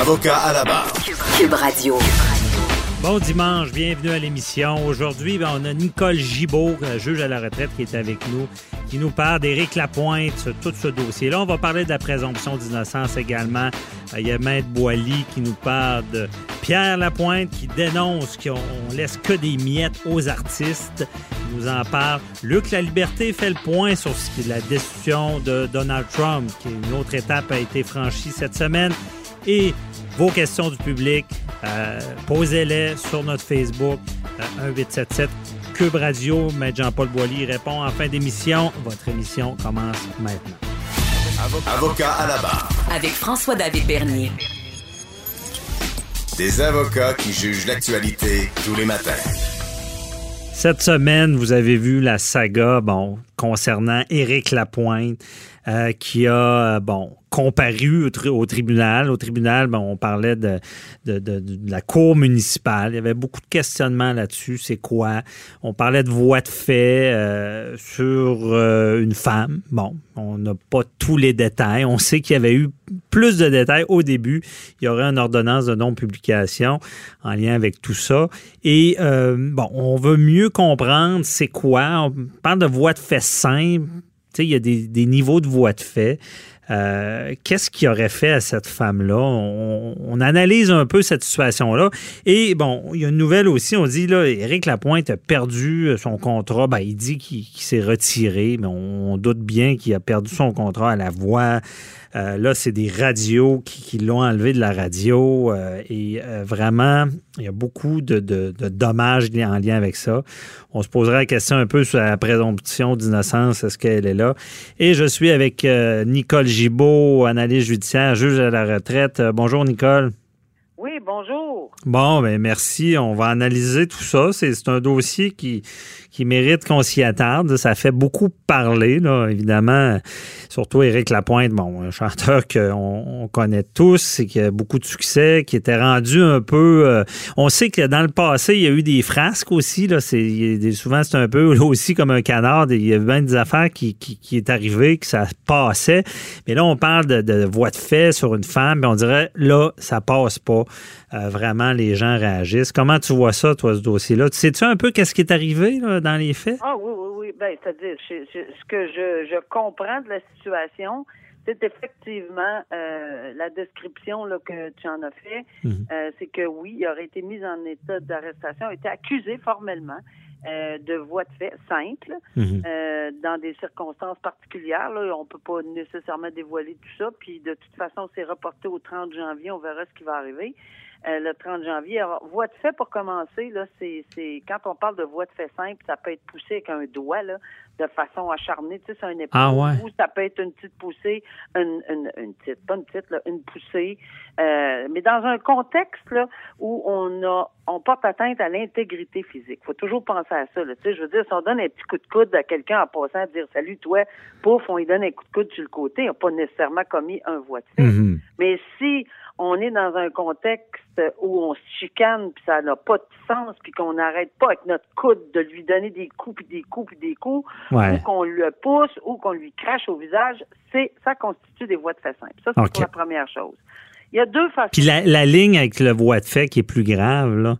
Avocat à la barre. Cube Radio. Bon dimanche, bienvenue à l'émission. Aujourd'hui, ben, on a Nicole Gibault, euh, juge à la retraite, qui est avec nous, qui nous parle d'Éric Lapointe, sur tout ce dossier-là. On va parler de la présomption d'innocence également. Euh, Il y a Maître Boily qui nous parle de Pierre Lapointe qui dénonce qu'on laisse que des miettes aux artistes. Il nous en parle. Luc La Liberté fait le point sur ce qui est la décision de Donald Trump, qui est une autre étape a été franchie cette semaine. Et vos questions du public, euh, posez-les sur notre Facebook, euh, 1877 Cube Radio. Maître Jean-Paul Boilly répond en fin d'émission. Votre émission commence maintenant. Avocat à la barre. Avec François-David Bernier. Des avocats qui jugent l'actualité tous les matins. Cette semaine, vous avez vu la saga bon, concernant Éric Lapointe, euh, qui a, euh, bon, comparu au, tri- au tribunal. Au tribunal, bon, on parlait de, la cour municipale. Il y avait beaucoup de questionnements là-dessus. C'est quoi? On parlait de voies de fait euh, sur euh, une femme. Bon, on n'a pas tous les détails. On sait qu'il y avait eu plus de détails au début. Il y aurait une ordonnance de non-publication en lien avec tout ça. Et euh, bon, on veut mieux comprendre c'est quoi. On parle de voies de fait simples. Tu sais, il y a des, des niveaux de voies de fait. Euh, Qu'est-ce qui aurait fait à cette femme-là? On, analyse un peu cette situation-là. Et bon, il y a une nouvelle aussi. On dit, là, Éric Lapointe a perdu son contrat. Ben, il dit qu'il s'est retiré, mais on doute bien qu'il a perdu son contrat à la voix. Euh, là, c'est des radios qui, qui l'ont enlevé de la radio. euh, et euh, vraiment, il y a beaucoup de, de- de dommages en lien avec ça. On se posera la question un peu sur la présomption d'innocence. Est-ce qu'elle est là? Et je suis avec Nicole Gibault, analyste judiciaire, juge à la retraite. Bonjour, Nicole. Oui, bonjour. Bon, ben merci. On va analyser tout ça. C'est un dossier qui, qui mérite qu'on s'y attarde. Ça fait beaucoup parler, là, évidemment. Surtout Éric Lapointe, bon, un chanteur qu'on on connaît tous et qui a beaucoup de succès, qui était rendu un peu. euh, on sait que dans le passé, il y a eu des frasques aussi. Là, c'est, souvent, c'est un peu là, aussi comme un canard. Il y a bien des affaires qui, qui, qui est arrivé, que ça passait. Mais là, on parle de, de voix de fait sur une femme, mais on dirait là, ça passe pas. Euh, vraiment, les gens réagissent. Comment tu vois ça, toi, ce dossier-là? Tu sais-tu un peu qu'est-ce qui est arrivé là, dans les faits? Ah oui, oui, oui. Ben, c'est-à-dire, ce que je, je comprends de la situation, c'est effectivement euh, la description là, que tu en as fait. Mhm. Euh, c'est que oui, il aurait été mis en état d'arrestation, a été accusé formellement euh, de voie de fait simple, Mhm. euh, dans des circonstances particulières. Là, on peut pas nécessairement dévoiler tout ça. Puis de toute façon, c'est reporté au 30 janvier. On verra ce qui va arriver. Euh, le 30 janvier. Alors, voie de fait, pour commencer, là, c'est, c'est quand on parle de voie de fait simple, ça peut être poussé avec un doigt, là, de façon acharnée, tu sais, c'est un épaule. Ah ouais. Ou ça peut être une petite poussée, une, une, une petite, pas une petite, là, une poussée. Euh, mais dans un contexte là, où on a on porte atteinte à l'intégrité physique. faut toujours penser à ça. Là. Tu sais, je veux dire, si on donne un petit coup de coude à quelqu'un en passant à dire salut toi, pouf, on lui donne un coup de coude sur le côté, on n'a pas nécessairement commis un voie de fait. Mhm. Mais si on est dans un contexte où on se chicane, puis ça n'a pas de sens, puis qu'on n'arrête pas avec notre coude de lui donner des coups, puis des coups, puis des coups, Ouais. ou qu'on le pousse, ou qu'on lui crache au visage, c'est ça constitue des voies de fait simples. Ça, c'est la première chose. Il y a deux façons. Puis la, la ligne avec le voie de fait qui est plus grave, là.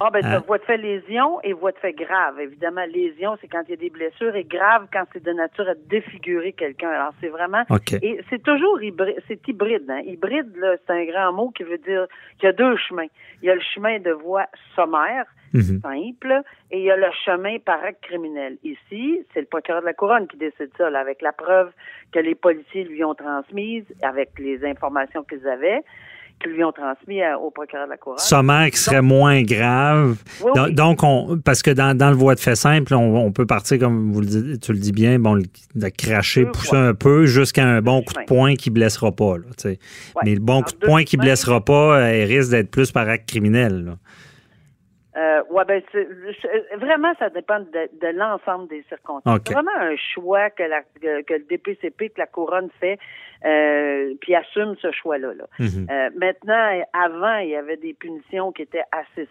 Ah, ben, Hein? t'as voie de fait lésion et voie de fait grave. Évidemment, lésion, c'est quand il y a des blessures et grave quand c'est de nature à défigurer quelqu'un. Alors, c'est vraiment. OK. Et c'est toujours hybride, c'est hybride. Hein? Hybride, là, c'est un grand mot qui veut dire qu'il y a deux chemins. Il y a le chemin de voie sommaire, Mhm. simple, et il y a le chemin par acte criminel. Ici, c'est le procureur de la couronne qui décide ça, là, avec la preuve que les policiers lui ont transmise, avec les informations qu'ils avaient. Qui lui ont transmis au procureur de la Couronne. Sommaire qui serait moins grave. donc, on, parce que dans, dans le voie de fait simple, on, peut partir, comme vous le dites, tu le dis bien, bon, de cracher, pousser un peu jusqu'à un bon coup de poing qui blessera pas. Là, Mais le bon coup de poing qui blessera pas, il risque d'être plus par acte criminel. Là. Euh, ouais, ben, vraiment, ça dépend de, l'ensemble des circonstances. C'est vraiment un choix que, la, que, le DPCP, que la couronne fait, euh, puis assume ce choix-là. Là. Mhm. euh, maintenant, avant, il y avait des punitions qui étaient assez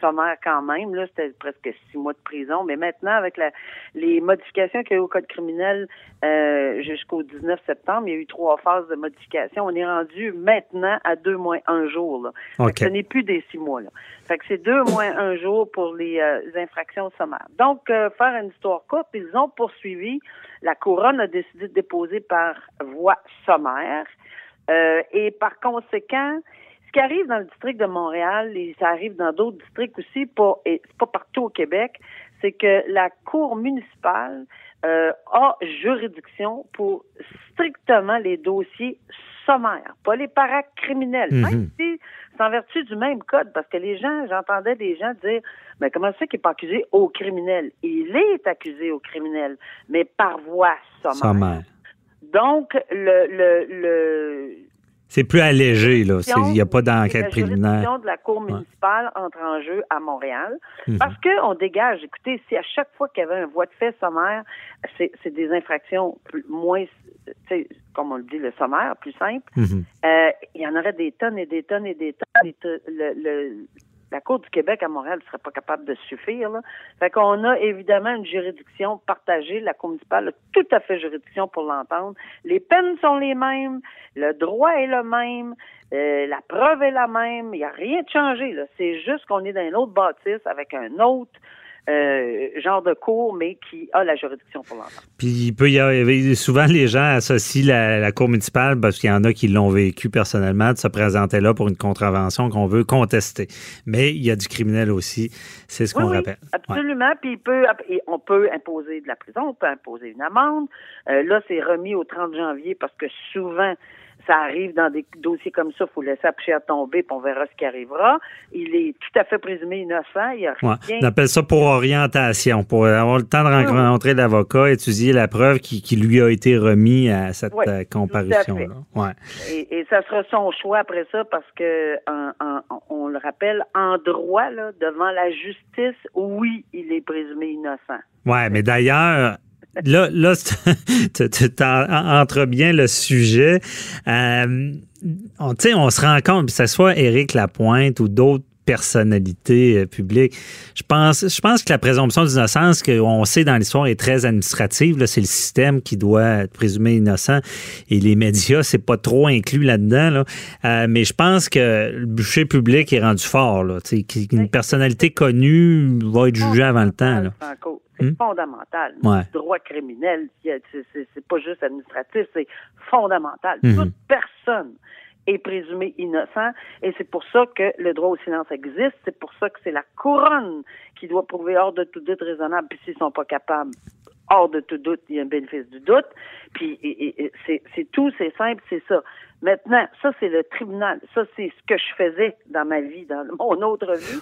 sommaires quand même. Là, c'était presque six mois de prison. Mais maintenant, avec la, les modifications qu'il y a eu au code criminel euh, jusqu'au 19 septembre, il y a eu trois phases de modification. On est rendu maintenant à deux mois un jour. Là. Ce n'est plus des six mois. Là. Fait que c'est deux mois un jour pour les, euh, infractions sommaires. Donc, euh, faire une histoire courte, ils ont poursuivi. La couronne a décidé de déposer par voie sommaire. Euh, et par conséquent, ce qui arrive dans le district de Montréal, et ça arrive dans d'autres districts aussi, pas, et pas partout au Québec, c'est que la Cour municipale a juridiction pour strictement les dossiers sommaires, pas les paracriminels. criminels. Même si c'est en vertu du même code, parce que les gens, j'entendais des gens dire, mais comment ça qu'il n'est pas accusé au criminel? Il est accusé au criminel, mais par voie sommaire. Donc, le, le, le c'est plus allégé, là. Il n'y a pas d'enquête préliminaire. La de la Cour municipale entre en jeu à Montréal. Mhm. Parce qu'on dégage, écoutez, si à chaque fois qu'il y avait un voie de fait sommaire, c'est des infractions plus, moins, comme on le dit, le sommaire, plus simple, mhm. euh, il y en aurait des tonnes et des tonnes et des tonnes. le, le, la Cour du Québec à Montréal ne serait pas capable de suffire. Là. Fait qu'on a évidemment une juridiction partagée. La Cour municipale a tout à fait juridiction pour l'entendre. Les peines sont les mêmes, le droit est le même, euh, la preuve est la même. Il n'y a rien de changé. C'est juste qu'on est dans une autre bâtisse avec un autre euh, genre de cour, mais qui a la juridiction pour l'entendre. Puis il peut y avoir, souvent les gens associent la, cour municipale parce qu'il y en a qui l'ont vécu personnellement de se présenter là pour une contravention qu'on veut contester. Mais il y a du criminel aussi, c'est ce qu'on rappelle. Absolument. Puis il peut, on peut imposer de la prison, on peut imposer une amende. Euh, là, c'est remis au 30 janvier parce que souvent ça arrive dans des dossiers comme ça, il faut laisser la à tomber, puis on verra ce qui arrivera. Il est tout à fait présumé innocent. Il y a rien... On appelle ça pour orientation, pour avoir le temps de rencontrer l'avocat, étudier la preuve qui, lui a été remis à cette euh, comparution-là. Ouais. Et, ça sera son choix après ça, parce que on le rappelle, en droit, là, devant la justice, oui, il est présumé innocent. Oui, mais d'ailleurs, là, là tu entres bien le sujet. Euh, on, on se rend compte, que ce soit Éric Lapointe ou d'autres personnalités euh, publiques. Je pense, je pense que la présomption d'innocence, qu'on sait dans l'histoire, est très administrative. C'est le système qui doit être présumé innocent et les médias, c'est pas trop inclus là-dedans. Euh, mais je pense que le bûcher public est rendu fort. Là, une personnalité connue va être jugée avant le temps. Là. C'est hmm? fondamental. Le droit criminel, c'est pas juste administratif, c'est fondamental. Hmm. Toute personne est présumé innocent et c'est pour ça que le droit au silence existe. C'est pour ça que c'est la couronne qui doit prouver hors de tout doute raisonnable. Puis s'ils sont pas capables, hors de tout doute, il y a un bénéfice du doute. Puis c'est tout, c'est simple, c'est ça. Maintenant, ça c'est le tribunal. Ça c'est ce que je faisais dans ma vie, dans mon autre vie.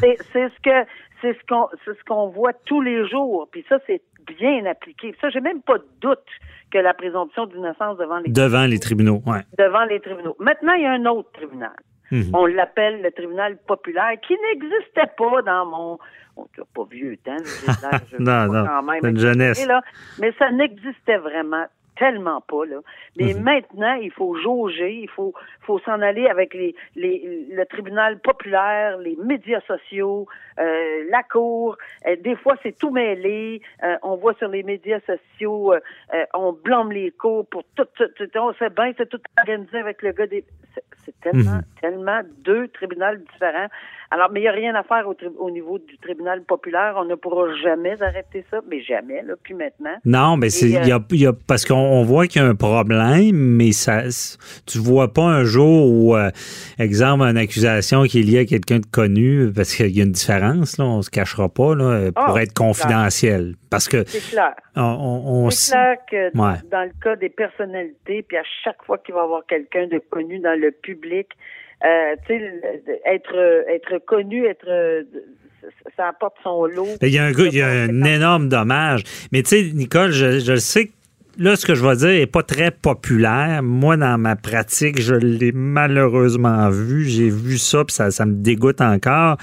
C'est ce que c'est ce qu'on c'est ce qu'on voit tous les jours. Puis ça c'est bien appliqué. Ça j'ai même pas de doute que la présomption d'innocence devant les devant les tribunaux. Ouais. Devant les tribunaux. Maintenant il y a un autre tribunal. Mhm. On l'appelle le tribunal populaire, qui n'existait pas dans mon. On n'a pas vieux temps, non, non, quand même une jeunesse. mais ça n'existait vraiment tellement pas là. Mais maintenant, il faut jauger, il faut faut s'en aller avec les, les le tribunal populaire, les médias sociaux, euh, la cour. Euh, des fois, c'est tout mêlé. Euh, on voit sur les médias sociaux, on blâme les cours pour tout. tout, tout on sait bien, c'est tout organisé avec le gars des. C'est tellement, mhm. tellement deux tribunaux différents Alors, mais il n'y a rien à faire au, tri- au niveau du tribunal populaire. On ne pourra jamais arrêter ça, mais jamais, là, puis maintenant. Non, mais euh, il y a, il y a- parce qu'on on voit qu'il y a un problème, mais ça tu vois pas un jour où euh, exemple une accusation qui est liée à quelqu'un de connu parce qu'il y a une différence là, on se cachera pas là pour Ah, être confidentiel parce que C'est clair. on, on- on C'est clair que Ouais. dans le cas des personnalités, puis à chaque fois qu'il va y avoir quelqu'un de connu dans le public, euh, tu sais, le- être être connu, être euh, ça apporte son lot. Il y a un, il y a un énorme dommage. Mais tu sais, Nicole, je, je le sais que là, ce que je vais dire n'est pas très populaire. Moi, dans ma pratique, je l'ai malheureusement vu. J'ai vu ça, puis ça, ça me dégoûte encore.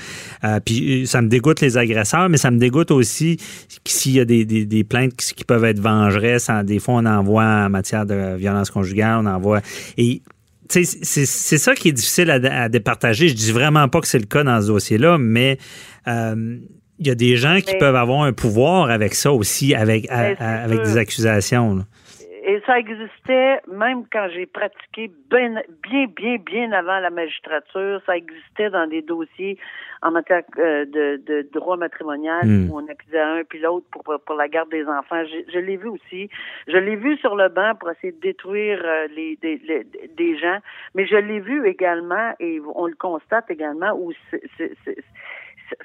Euh, puis ça me dégoûte les agresseurs, mais ça me dégoûte aussi s'il y a des, des, plaintes qui, peuvent être vengeresses. En- Des fois, on envoie en matière de violence conjugale, on envoie... Et c'est ça qui est difficile à, à départager. Je dis vraiment pas que c'est le cas dans ce dossier-là, mais euh, il y a des gens qui Mais- peuvent avoir un pouvoir avec ça aussi, avec, à- à- avec des accusations. là. Et ça existait même quand j'ai pratiqué bien, bien, bien, bien avant la magistrature. Ça existait dans des dossiers en matière euh, de, de droit matrimonial Mm. où on accusait un puis l'autre pour, pour la garde des enfants. Je, je l'ai vu aussi. Je l'ai vu sur le banc pour essayer de détruire euh, les, des, les- des gens, mais je l'ai vu également et on le constate également où c'est-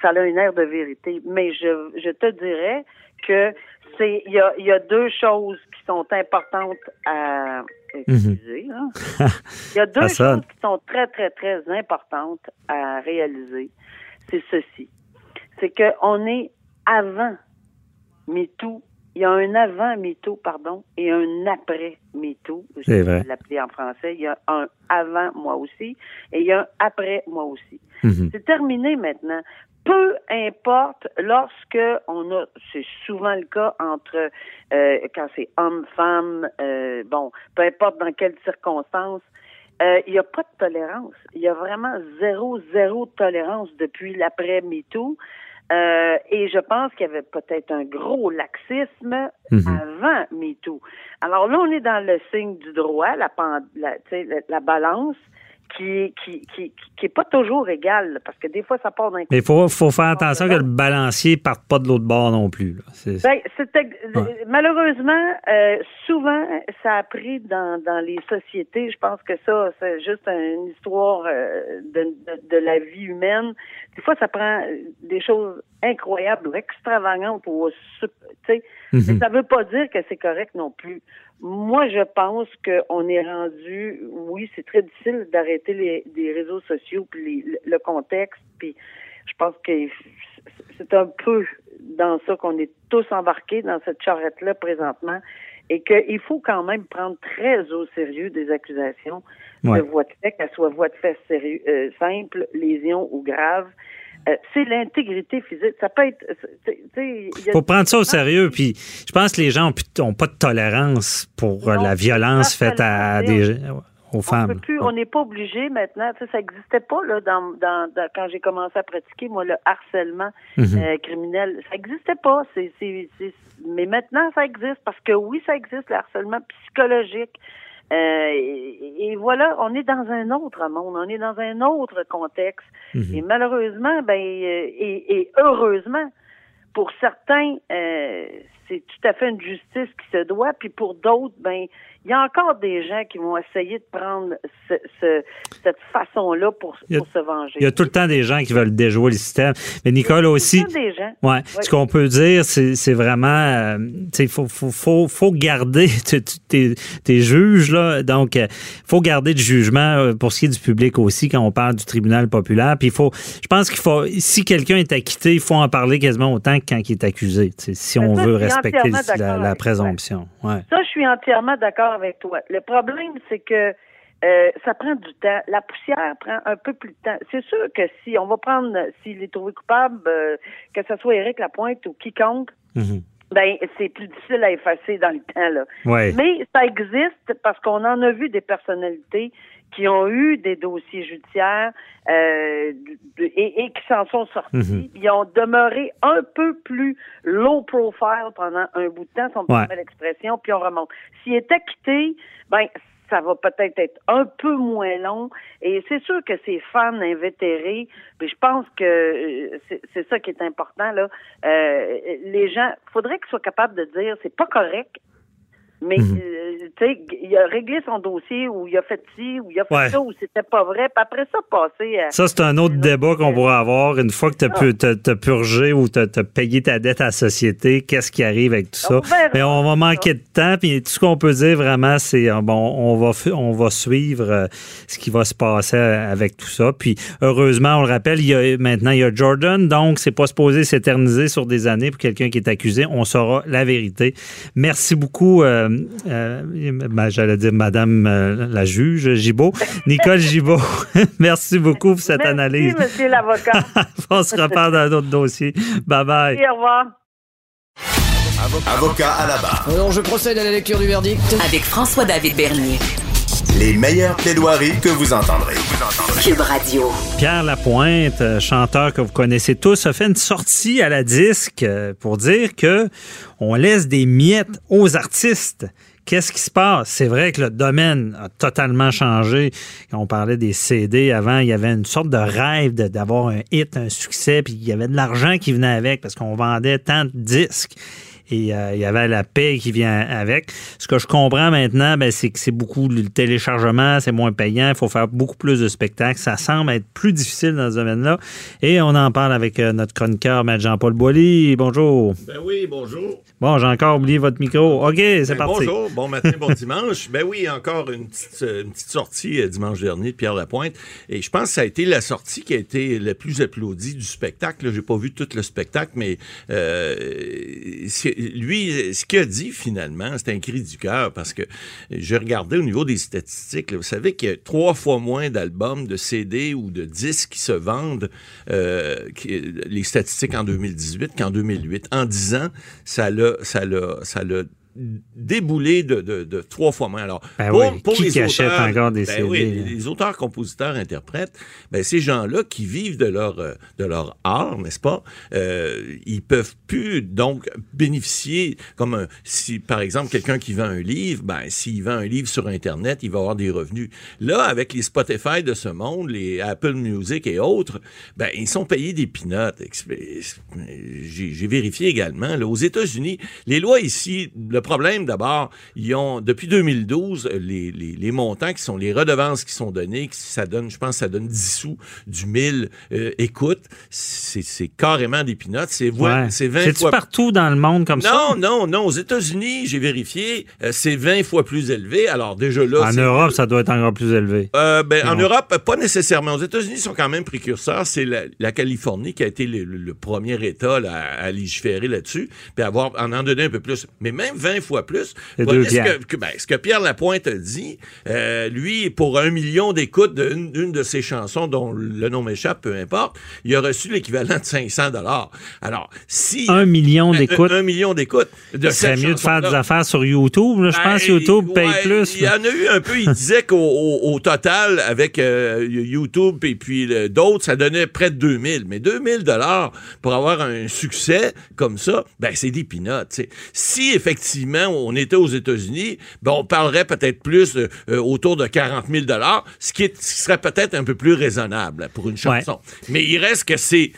ça a un air de vérité. Mais je, je te dirais que c'est il y a, il y a deux choses qui sont importantes à excusez, hein. Il y a deux sonne. choses qui sont très, très, très importantes à réaliser. C'est ceci. C'est qu'on est avant MeToo. Il y a un avant MeToo, pardon, et un après MeToo. Je vais l'appeler en français. Il y a un avant moi aussi et il y a un après moi aussi. Mhm. C'est terminé maintenant. Peu importe lorsque on a, c'est souvent le cas entre euh, quand c'est homme-femme, euh, bon, peu importe dans quelles circonstances, euh, il n'y a pas de tolérance. Il y a vraiment zéro, zéro tolérance depuis l'après MeToo. Euh, et je pense qu'il y avait peut-être un gros laxisme Mhm. avant MeToo. Alors là, on est dans le signe du droit, la, la, la, la balance qui, qui, qui, qui est pas toujours égale, parce que des fois, ça part d'un Mais il faut, faut faire attention que le balancier ne parte pas de l'autre bord non plus. là. C'est- Ben, Ouais. malheureusement, euh, souvent, ça a pris dans, dans les sociétés. Je pense que ça, c'est juste une histoire euh, de, de, de la vie humaine. Des fois, ça prend des choses incroyables ou extravagantes ou sup- tu sais. Mhm. Mais ça veut pas dire que c'est correct non plus. Moi, je pense qu'on est rendu, oui, c'est très difficile d'arrêter les, les réseaux sociaux puis les- le- contexte, puis je pense que c'est un peu dans ça qu'on est tous embarqués dans cette charrette-là présentement et qu'il faut quand même prendre très au sérieux des accusations Ouais. de voie de fait, qu'elles soient voie de fait sérieux, euh, simple, lésion ou grave. Euh, c'est l'intégrité physique. Ça peut être. il faut prendre ça au sérieux. Puis je pense que les gens n'ont pas de tolérance pour euh, Non, la violence faite à des, aux femmes. plus, on n'est pas obligé maintenant. Tu sais, ça n'existait pas là dans, dans, dans- quand j'ai commencé à pratiquer moi le harcèlement Mhm. euh, criminel. Ça n'existait pas. C'est- mais maintenant ça existe parce que oui, ça existe le harcèlement psychologique. Euh, et, et voilà, on est dans un autre monde, on est dans un autre contexte. Mhm. Et malheureusement, ben euh, et, et heureusement, pour certains, euh, c'est tout à fait une justice qui se doit, puis pour d'autres, ben il y a encore des gens qui vont essayer de prendre ce, ce- cette façon-là pour, Il a- pour se venger. Il y a tout le temps des gens qui veulent déjouer le système. Mais Nicole Tout le aussi, temps des gens. Ouais. Ce qu'on peut dire, c'est c'est vraiment, euh, tu sais, faut, faut, faut, faut garder tes, tes juges là. Donc, euh, faut garder du jugement euh, pour ce qui est du public aussi quand on parle du tribunal populaire. Puis il faut, je pense qu'il faut, si quelqu'un est acquitté, il faut en parler quasiment autant que quand il est accusé. si on veut suis respecter la, présomption. Ouais. Ça, je suis entièrement d'accord avec toi. Le problème, c'est que euh, ça prend du temps. La poussière prend un peu plus de temps. C'est sûr que si on va prendre, s'il est trouvé coupable, euh, que ce soit Éric Lapointe ou quiconque, Mhm. Ben c'est plus difficile à effacer dans le temps là. Ouais. Mais ça existe parce qu'on en a vu des personnalités qui ont eu des dossiers judiciaires euh, et, et qui s'en sont sortis. Mhm. Ils ont demeuré un peu plus low profile pendant un bout de temps, si on me Ouais. permet l'expression, puis on remonte. S'il est acquitté, ben ça va peut-être être un peu moins long. Et c'est sûr que ces fans invétérés, mais je pense que euh, c'est ça qui est important là. Euh, les gens, faudrait qu'ils soient capables de dire c'est pas correct mais, mhm. euh, tu sais, il a réglé son dossier ou il a fait ci ou il a fait ça ou c'était pas vrai. Puis après ça, passer à. Ça, c'est un autre débat qu'on pourrait avoir. Une fois que tu as, ah. purgé ou tu as, payé ta dette à la société, qu'est-ce qui arrive avec tout ça? Mais on va manquer de temps. Puis tout ce qu'on peut dire vraiment, c'est euh, bon, on va, on va suivre euh, ce qui va se passer avec tout ça. Puis heureusement, on le rappelle, il y a, maintenant, il y a Jordan. Donc, c'est pas supposé s'éterniser sur des années pour quelqu'un qui est accusé. On saura la vérité. Merci beaucoup. Euh, euh, j'allais dire Madame euh, la juge Gibault. Nicole Gibault, merci beaucoup pour cette analyse. Merci, monsieur l'avocat. On se reparle dans d'autres dossiers. Bye bye. au revoir. Avocat à la barre. Alors, je procède à la lecture du verdict. Avec François-David Bernier. Les meilleures plaidoiries que vous entendrez. Cube Radio. Pierre Lapointe, chanteur que vous connaissez tous, a fait une sortie à la disque pour dire que on laisse des miettes aux artistes. Qu'est-ce qui se passe? C'est vrai que le domaine a totalement changé. Quand on parlait des CD avant, il y avait une sorte de rêve d'avoir un hit, un succès, puis il y avait de l'argent qui venait avec parce qu'on vendait tant de disques et euh, il y avait la paix qui vient avec. Ce que je comprends maintenant, ben, c'est que c'est beaucoup le téléchargement, c'est moins payant, il faut faire beaucoup plus de spectacles. Ça semble être plus difficile dans ce domaine-là. Et on en parle avec euh, notre chroniqueur, M. Jean-Paul Boilly. Bonjour. Ben oui, bonjour. Bon, j'ai encore oublié votre micro. OK, c'est ben, parti. Bonjour, bon matin, bon dimanche. Ben oui, encore une petite, euh, une petite sortie dimanche dernier de Pierre Lapointe. Et je pense que ça a été la sortie qui a été la plus applaudie du spectacle. J'ai pas vu tout le spectacle, mais euh, lui, ce qu'il a dit finalement, c'est un cri du cœur parce que j'ai regardé au niveau des statistiques. vous savez qu'il y a trois fois moins d'albums, de CD ou de disques qui se vendent, euh, les statistiques en 2018 qu'en 2008. En 10 ans, ça l'a, ça l'a, ça l'a déboulé de, de, trois fois moins. Alors, ben pour, qui les auteurs, encore des ben les auteurs, compositeurs, interprètes, ben ces gens-là qui vivent de leur euh, de leur art, n'est-ce pas euh, Ils peuvent plus donc bénéficier comme si par exemple quelqu'un qui vend un livre, ben s'il vend un livre sur internet, il va avoir des revenus. Là, avec les Spotify de ce monde, les Apple Music et autres, ben ils sont payés des pinottes. J'ai vérifié également. Là, aux États-Unis, les lois ici, le problème, d'abord, ils ont, depuis 2012, les, montants qui sont les redevances qui sont données, ça donne, je pense, ça donne 10 sous du 1000 euh, écoute. C'est carrément des pinottes. C'est ouais. 20 fois. partout dans le monde comme ça? Non, non, non. Aux États-Unis, j'ai vérifié, euh, c'est 20 fois plus élevé. Alors, déjà là. En Europe, ça doit être encore plus élevé. Euh, ben, en Europe, pas nécessairement. Aux États-Unis, ils sont quand même précurseurs. C'est la, Californie qui a été le, premier État à légiférer là-dessus, puis avoir, en en donner un peu plus. Mais même 20 fois plus. ce, que, ben, ce que Pierre Lapointe a dit, euh, lui, pour un million d'écoutes d'une de ses chansons, dont le nom m'échappe, peu importe, il a reçu l'équivalent de 500 dollars. Alors, si... Un million d'écoutes? Un, million d'écoutes. Serait mieux de faire des affaires sur YouTube. je pense que ben, YouTube paye plus. Il y en a eu un peu. Il disait qu'au total, avec euh, YouTube et puis d'autres, ça donnait près de 2000. Mais 2000 dollars pour avoir un succès comme ça, ben c'est des pinottes. Si effectivement on était aux États-Unis, ben, on parlerait peut-être plus euh, autour de 40 000 ce qui, serait peut-être un peu plus raisonnable pour une chanson. Mais il reste que c'est...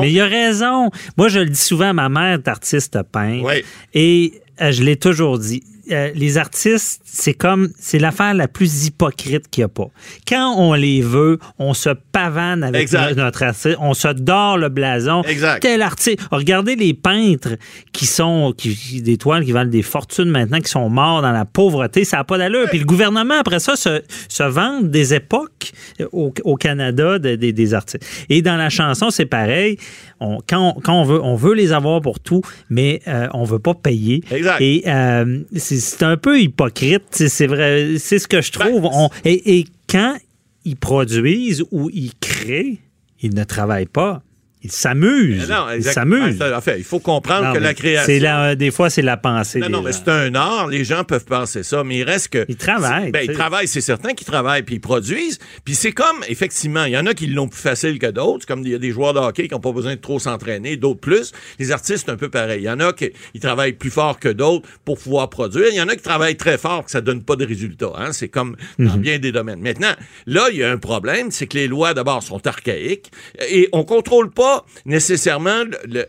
Mais il a raison. Moi, je le dis souvent à ma mère d'artiste peintre. Et euh, je l'ai toujours dit euh, les artistes, c'est comme, c'est l'affaire la plus hypocrite qu'il n'y a pas. Quand on les veut, on se pavane avec notre artiste, on se dort le blason. Exact. Tel artiste. Regardez les peintres qui sont, qui, des toiles qui valent des fortunes maintenant, qui sont morts dans la pauvreté, ça n'a pas d'allure. Puis le gouvernement, après ça, se, se vend des époques au, Canada des artistes. Et dans la chanson, c'est pareil. On, quand, on, veut, on veut les avoir pour tout, mais euh, on veut pas payer. Exact. Et euh, c'est un peu hypocrite, c'est vrai, c'est ce que je trouve. Ben, et, quand ils produisent ou ils créent, ils ne travaillent pas. Ils s'amusent. Non, Ils exactement. s'amusent. En fait, il faut comprendre Non, que la création. c'est la- des fois, c'est la pensée. Non, non, mais c'est un art. Les gens peuvent penser ça, mais il reste que. Ils travaillent, Ben, ils travaillent, c'est certain qu'ils travaillent, puis ils produisent. Puis c'est comme, effectivement, il y en a qui l'ont plus facile que d'autres. Comme il y a des joueurs de hockey qui n'ont pas besoin de trop s'entraîner, d'autres plus. Les artistes, c'est un peu pareil. Il y en a qui ils travaillent plus fort que d'autres pour pouvoir produire. Il y en a qui travaillent très fort, que ça donne pas de résultats. Hein? C'est comme dans Mhm. bien des domaines. Maintenant, là, il y a un problème, c'est que les lois, d'abord, sont archaïques et on contrôle pas nécessairement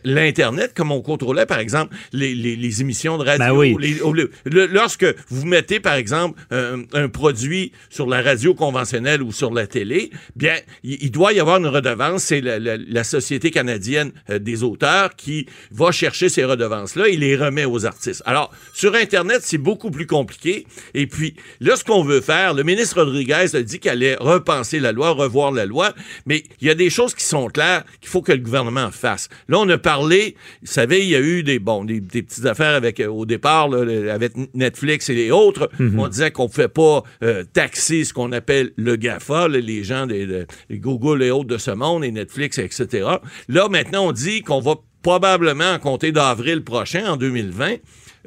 l'Internet comme on contrôlait, par exemple, les, les- les émissions de radio. Ben oui. Les- lorsque vous mettez, par exemple, un, un produit sur la radio conventionnelle ou sur la télé, bien, il, doit y avoir une redevance. C'est la, la- la Société canadienne euh, des auteurs qui va chercher ces redevances-là et les remet aux artistes. Alors, sur Internet, c'est beaucoup plus compliqué. Et puis, là, ce qu'on veut faire, le ministre Rodriguez a dit qu'il allait repenser la loi, revoir la loi, mais il y a des choses qui sont claires qu'il faut que le gouvernement fasse. Là, on a parlé, vous savez, il y a eu des, bon, des, des petites affaires avec, euh, au départ, là, avec Netflix et les autres. On disait qu'on ne pouvait pas euh, taxer ce qu'on appelle le GAFA, là, les gens des, des Google et autres de ce monde, et Netflix, etc. Là, maintenant, on dit qu'on va probablement, à compter d'avril prochain, en 2020,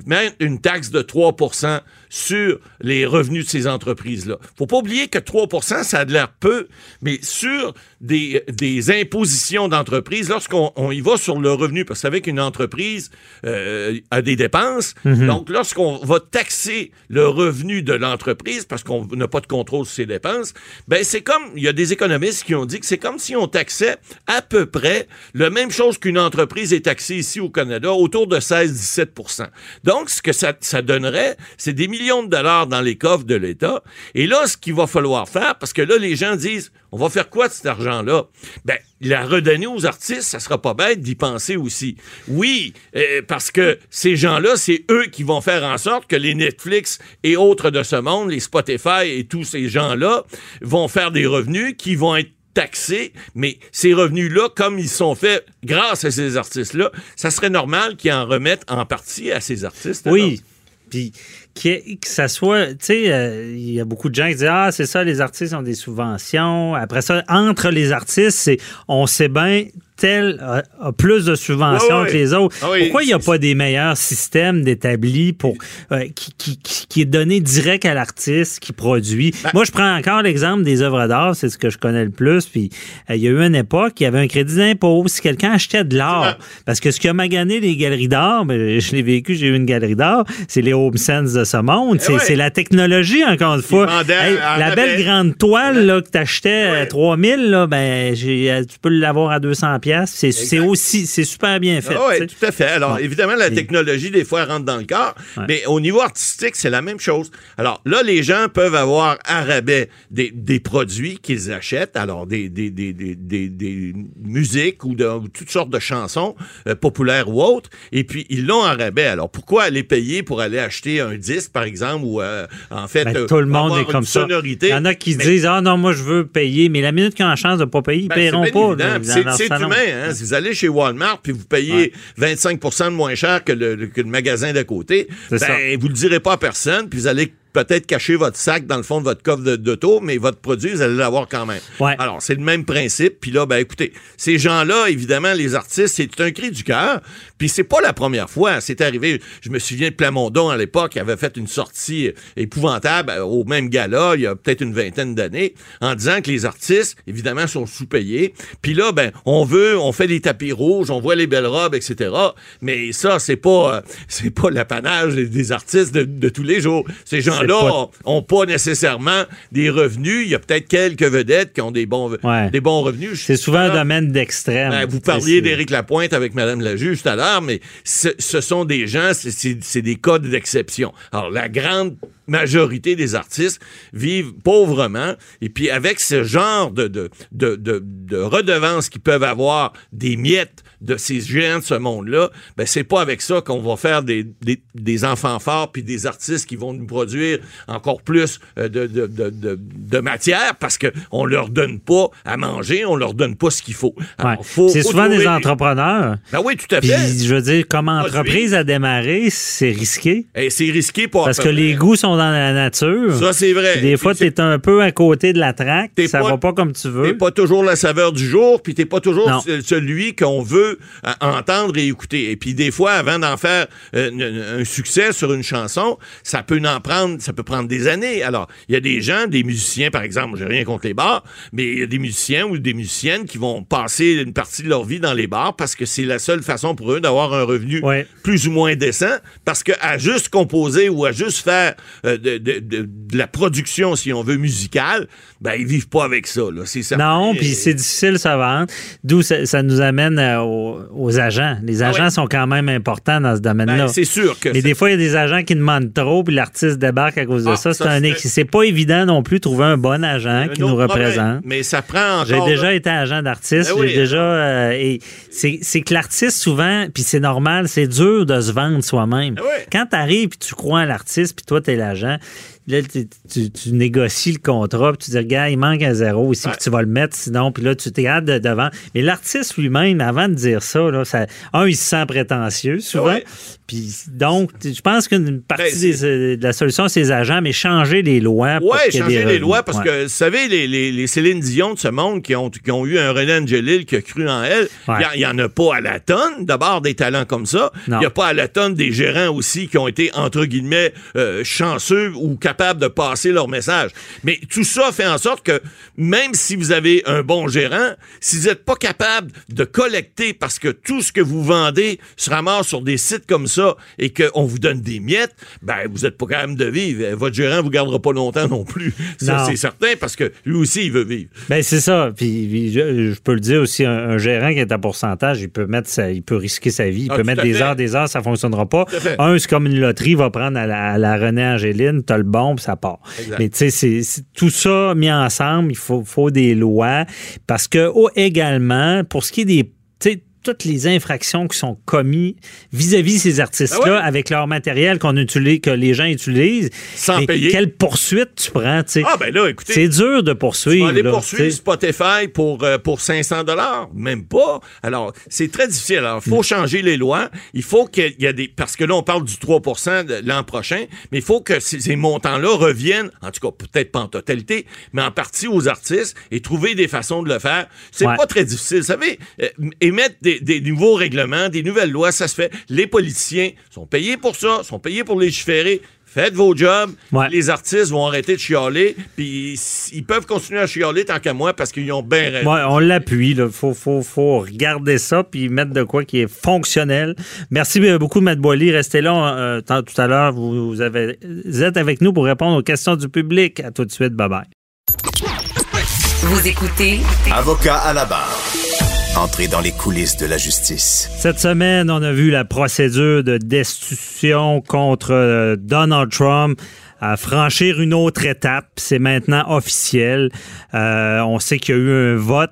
mettre une taxe de 3% sur les revenus de ces entreprises-là. faut pas oublier que 3 ça a de l'air peu, mais sur des, des impositions d'entreprises, lorsqu'on on y va sur le revenu, parce que vous savez qu'une entreprise euh, a des dépenses, donc lorsqu'on va taxer le revenu de l'entreprise, parce qu'on n'a pas de contrôle sur ses dépenses, ben c'est comme, il y a des économistes qui ont dit que c'est comme si on taxait à peu près la même chose qu'une entreprise est taxée ici au Canada, autour de 16-17 Donc, ce que ça, donnerait, c'est des millions de dollars dans les coffres de l'État. Et là, ce qu'il va falloir faire, parce que là, les gens disent, on va faire quoi de cet argent-là? Ben, la redonner aux artistes, ça sera pas bête d'y penser aussi. Oui, euh, parce que ces gens-là, c'est eux qui vont faire en sorte que les Netflix et autres de ce monde, les Spotify et tous ces gens-là, vont faire des revenus qui vont être taxés, mais ces revenus-là, comme ils sont faits grâce à ces artistes-là, ça serait normal qu'ils en remettent en partie à ces artistes. Oui. Puis ait- que ça soit, tu sais, euh, il y a beaucoup de gens qui disent ah c'est ça, les artistes ont des subventions. Après ça, entre les artistes, c'est on sait bien tel a, a plus de subventions que les autres. Ah oui, Pourquoi il n'y a pas des meilleurs systèmes d'établis pour euh, qui, qui, qui- qui est donné direct à l'artiste qui produit? Ben Moi, je prends encore l'exemple des œuvres d'art, c'est ce que je connais le plus. Puis euh, il y a eu une époque, il y avait un crédit d'impôt. Si quelqu'un achetait de l'art, parce que ce qui a magané les galeries d'art, ben, je l'ai vécu, j'ai eu une galerie d'art, c'est les Home Sense de ce monde. C'est ouais. c'est la technologie, encore une fois. Hey, la belle grande toile là, que tu achetais à 3000, là, ben, euh, tu peux l'avoir à 200 pièces. C'est c'est aussi, c'est super bien fait. oui, tu sais. tout à fait. Alors, évidemment, la technologie, des fois, elle rentre dans le corps, Ouais. mais au niveau artistique, c'est la même chose. Alors, là, les gens peuvent avoir à rabais des, des produits qu'ils achètent, alors des, des, des, des, des, des musiques ou de ou toutes sortes de chansons euh, populaires ou autres, et puis ils l'ont à rabais. Alors, pourquoi aller payer pour aller acheter un disque, par exemple, ou euh, en fait, Ben, euh, tout le monde est comme une ça. sonorité? Il y en a qui Mais- disent Ah non, moi je veux payer, mais la minute qu'ils ont la chance de ne pas payer, ils Ben, paieront pas. là, C'est. Humain. Hein? Si vous allez chez Walmart puis vous payez 25% de moins cher que le, que le magasin d'à côté, ben, ça. vous le direz pas à personne, puis vous allez peut-être cacher votre sac dans le fond de votre coffre de- d'auto, mais votre produit, vous allez l'avoir quand même. Ouais. Alors, c'est le même principe. Puis là, ben écoutez, ces gens-là, évidemment, les artistes, c'est un cri du cœur. Puis c'est pas la première fois. C'est arrivé, je me souviens de Plamondon à l'époque, qui avait fait une sortie épouvantable euh, au même gala, il y a peut-être une vingtaine d'années, en disant que les artistes, évidemment, sont sous-payés. Puis là, ben, on veut, on fait des tapis rouges, on voit les belles robes, etc. Mais ça, c'est pas, euh, c'est pas l'apanage des, artistes de, de tous les jours. Ces gens-là pas- ont, ont pas nécessairement des revenus. Il y a peut-être quelques vedettes qui ont des bons, Ouais. des bons revenus. C'est souvent un domaine d'extrême. ben, vous parliez d'Éric Lapointe avec Mme la juge tout à l'heure, mais ce, ce sont des gens, c'est des cas d'exception. Alors, la grande majorité des artistes vivent pauvrement, et puis avec ce genre de, de, de, de, de redevances qu'ils peuvent avoir des miettes de ces géants de ce monde-là, ben c'est pas avec ça qu'on va faire des, des, des enfants forts puis des artistes qui vont nous produire encore plus euh, de, de, de, de, matière parce qu'on leur donne pas à manger, on leur donne pas ce qu'il faut. Alors, Ouais. faut- C'est souvent des entrepreneurs. Ben oui, tout à Puis, fait. je veux dire, comme entreprise à démarrer, c'est risqué. Et c'est risqué pour Parce que les goûts sont sont dans la nature. Ça, c'est vrai. Des fois, tu es un peu à côté de la traque. Ça pas- va pas comme tu veux. pas toujours la saveur du jour, puis t'es pas toujours Non. celui qu'on veut euh, entendre et écouter. Et puis des fois, avant d'en faire euh, un succès sur une chanson, ça peut en prendre, ça peut prendre des années. Alors, il y a des gens, des musiciens, par exemple, j'ai rien contre les bars, mais il y a des musiciens ou des musiciennes qui vont passer une partie de leur vie dans les bars parce que c'est la seule façon pour eux d'avoir un revenu Ouais. plus ou moins décent, parce que à juste composer ou à juste faire euh, de, de- de- de la production, si on veut, musicale, ben ils vivent pas avec ça. Là. C'est certain. Non, puis c'est difficile de se vendre. D'où ça, ça nous amène euh, aux, aux agents. Les Ah agents ouais. sont quand même importants dans ce domaine-là. Ben, c'est sûr que Mais des fois, il y a des agents qui demandent trop, puis l'artiste débarque à cause de Ah, ça. C'est ça, un pas évident non plus de trouver un bon agent un qui nous problème. représente. Mais ça prend encore. J'ai déjà là- été agent d'artiste. Ben oui. J'ai déjà. euh, et c'est que l'artiste, souvent, puis c'est normal, c'est dur de se vendre soi-même. Ben oui. Quand tu arrives puis tu crois à l'artiste, puis toi, tu es l'agent, là, tu, tu- tu négocies le contrat, puis tu dis, regarde, il manque un zéro ici, Ouais. puis tu vas le mettre, sinon, puis là, tu t'es hâte de devant. Mais l'artiste lui-même, avant de dire ça, là, ça, un, il se sent prétentieux, souvent. Ouais. Puis donc, je pense qu'une partie Ben, des- de la solution, c'est les agents, mais changer les lois. ait changer les lois parce Ouais. que, vous savez, les, les, les Céline Dion de ce monde qui ont, qui ont eu un René Angelil qui a cru en elle, il n'y en a pas à la tonne, d'abord, des talents comme ça. Il n'y a pas à la tonne des gérants aussi qui ont été, entre guillemets, euh, chanceux ou capables de passer leur message. Mais tout ça fait en sorte que, même si vous avez un bon gérant, si vous n'êtes pas capable de collecter parce que tout ce que vous vendez se ramasse sur des sites comme ça et qu'on vous donne des miettes, ben, vous n'êtes pas capable de vivre. Votre gérant vous gardera pas longtemps non plus. Ça, c'est certain parce que lui aussi, il veut vivre. Ben c'est ça. Puis, puis je, je peux le dire aussi, un, un gérant qui est à pourcentage, il peut mettre sa- il peut risquer sa vie. Il Ah, peut mettre des heures, des heures, ça fonctionnera pas. Un, c'est comme une loterie, il va prendre à la, à la René Angéline, t'as le bon, puis ça part. Exact. Mais tu sais, c'est- tout ça mis ensemble, il faut, faut des lois. Parce que oh, également, pour ce qui est des. Tu toutes les infractions qui sont commises vis-à-vis ces artistes-là Ah ouais? avec leur matériel qu'on utilise, que les gens utilisent. Sans mais payer. Quelle poursuite tu prends, tu? Ah, ben là, écoutez. C'est dur de Tu poursuivre. vas aller poursuivre tu. Spotify pour, euh, pour 500 dollars, même pas. Alors, c'est très difficile. Alors, il faut Mm. changer les lois. Il faut qu'il y ait des... Parce que là, on parle du 3 de l'an prochain, mais il faut que ces, ces montants-là reviennent, en tout cas, peut-être pas en totalité, mais en partie aux artistes et trouver des façons de le faire. C'est Ouais. pas très difficile. Vous savez, euh, émettre des, des nouveaux règlements, des nouvelles lois, ça se fait. Les politiciens sont payés pour ça, sont payés pour légiférer. Faites vos jobs. Ouais. Les artistes vont arrêter de chialer. Puis ils peuvent continuer à chialer tant qu'à moi parce qu'ils ont bien raison. Ouais, on l'appuie. Il faut, faut, faut regarder ça puis mettre de quoi qui est fonctionnel. Merci beaucoup, Matt Boily. Restez là. euh, tant- tout à l'heure, vous, vous avez, vous êtes avec nous pour répondre aux questions du public. À tout de suite. Bye-bye. Vous écoutez Avocat à la barre. Entrez dans les coulisses de la justice. Cette semaine, on a vu la procédure de destitution contre euh, Donald Trump franchir une autre étape. C'est maintenant officiel. Euh, on sait qu'il y a eu un vote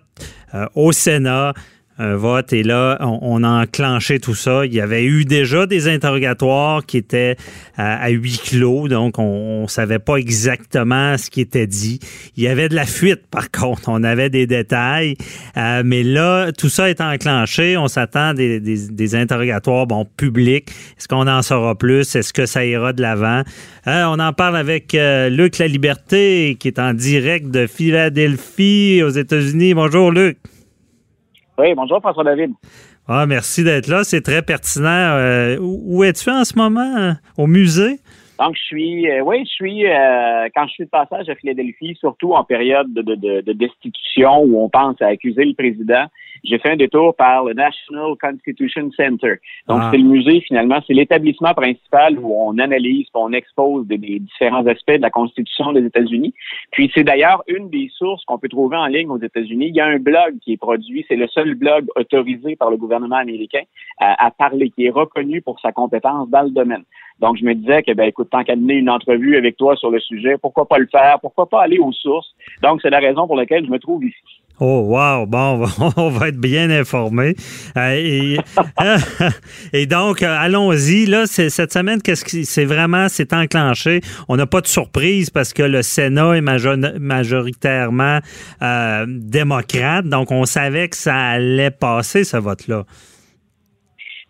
euh, au Sénat. Un vote et là, on, a enclenché tout ça. Il y avait eu déjà des interrogatoires qui étaient à, huis clos, donc on, on savait pas exactement ce qui était dit. Il y avait de la fuite, par contre. On avait des détails, Euh, mais là, tout ça est enclenché. On s'attend à des, des, des interrogatoires, bon, publics. Est-ce qu'on en saura plus? Est-ce que ça ira de l'avant? Euh, On en parle avec euh, Luc La Liberté, qui est en direct de Philadelphie, aux États-Unis. Bonjour, Luc. Oui, bonjour François David. Ah, merci d'être là. C'est très pertinent. Euh, où es-tu en ce moment? euh, Au musée? Donc, je suis, euh, oui, je suis, euh, quand je suis de passage à Philadelphie, surtout en période de, de, de, de destitution où on pense à accuser le président, j'ai fait un détour par le National Constitution Center. Donc, Ah. c'est le musée, finalement, c'est l'établissement principal où on analyse, on expose des, des différents aspects de la Constitution des États-Unis. Puis, c'est d'ailleurs une des sources qu'on peut trouver en ligne aux États-Unis. Il y a un blog qui est produit, c'est le seul blog autorisé par le gouvernement américain à, à parler, qui est reconnu pour sa compétence dans le domaine. Donc, je me disais que, ben, écoute, tant qu'à donner une entrevue avec toi sur le sujet, pourquoi pas le faire? Pourquoi pas aller aux sources? Donc, c'est la raison pour laquelle je me trouve ici. Oh, wow! Bon, on va, être bien informés. Euh, et, et donc, euh, allons-y. Là, cette semaine, qu'est-ce qui c'est vraiment, c'est enclenché? On n'a pas de surprise parce que le Sénat est majo- majoritairement euh, démocrate. Donc, on savait que ça allait passer, ce vote-là.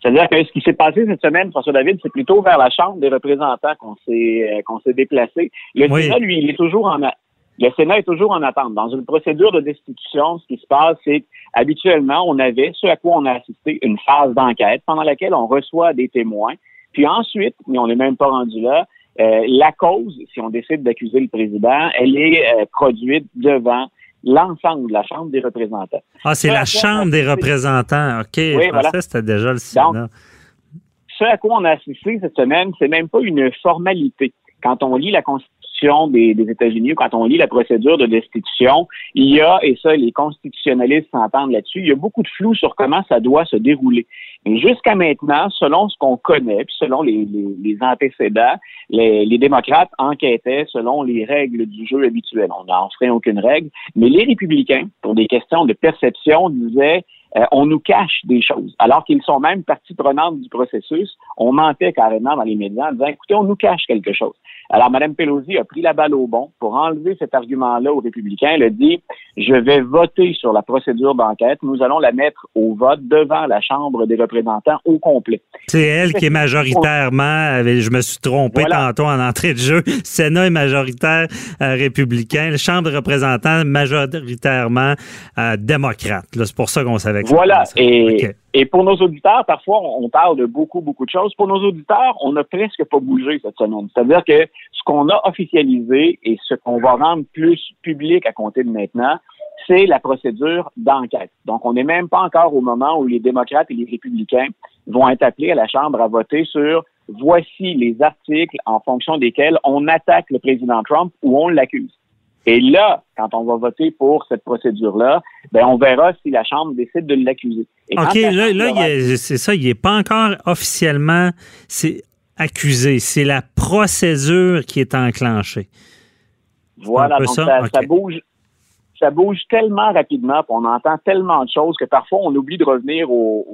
C'est-à-dire que ce qui s'est passé cette semaine, François David, c'est plutôt vers la Chambre des représentants qu'on s'est euh, qu'on s'est déplacé. Le Sénat, lui, il est toujours en le Sénat est toujours en attente. Dans une procédure de destitution, ce qui se passe, c'est habituellement, on avait, ce à quoi on a assisté, une phase d'enquête pendant laquelle on reçoit des témoins. Puis ensuite, mais on n'est même pas rendu là, euh, la cause, si on décide d'accuser le président, elle est euh, produite devant l'ensemble de la Chambre des représentants. Ah, c'est la Chambre des représentants. OK, oui, je pensais c'était déjà le Sénat. ce à quoi on a assisté cette semaine, c'est même pas une formalité. Quand on lit la Constitution, des, États-Unis, quand on lit la procédure de destitution, il y a, et ça, les constitutionnalistes s'entendent là-dessus, il y a beaucoup de flou sur comment ça doit se dérouler. Mais jusqu'à maintenant, selon ce qu'on connaît, puis selon les, antécédents, les, démocrates enquêtaient selon les règles du jeu habituel. On n'en ferait aucune règle. Mais les républicains, pour des questions de perception, disaient euh, on nous cache des choses. Alors qu'ils sont même partie prenante du processus, on mentait carrément dans les médias en disant, écoutez, on nous cache quelque chose. Alors, Mme Pelosi a pris la balle au bon pour enlever cet argument-là aux républicains. Elle a dit, je vais voter sur la procédure d'enquête. Nous allons la mettre au vote devant la Chambre des représentants au complet. C'est elle qui est majoritairement, je me suis trompé tantôt en entrée de jeu, Sénat est majoritaire euh, républicain, la Chambre des représentants majoritairement euh, démocrate. C'est pour ça qu'on savait que Voilà. Et, et pour nos auditeurs, parfois, on parle de beaucoup, beaucoup de choses. Pour nos auditeurs, on n'a presque pas bougé cette semaine. C'est-à-dire que ce qu'on a officialisé et ce qu'on va rendre plus public à compter de maintenant, c'est la procédure d'enquête. Donc, on n'est même pas encore au moment où les démocrates et les républicains vont être appelés à la Chambre à voter sur voici les articles en fonction desquels on attaque le président Trump ou on l'accuse. Et là, quand on va voter pour cette procédure-là, ben on verra si la Chambre décide de l'accuser. OK, là, là c'est ça, il n'est pas encore officiellement accusé. C'est la procédure qui est enclenchée. Voilà, donc ça, ça, bouge ça bouge tellement rapidement, on entend tellement de choses que parfois on oublie de revenir aux,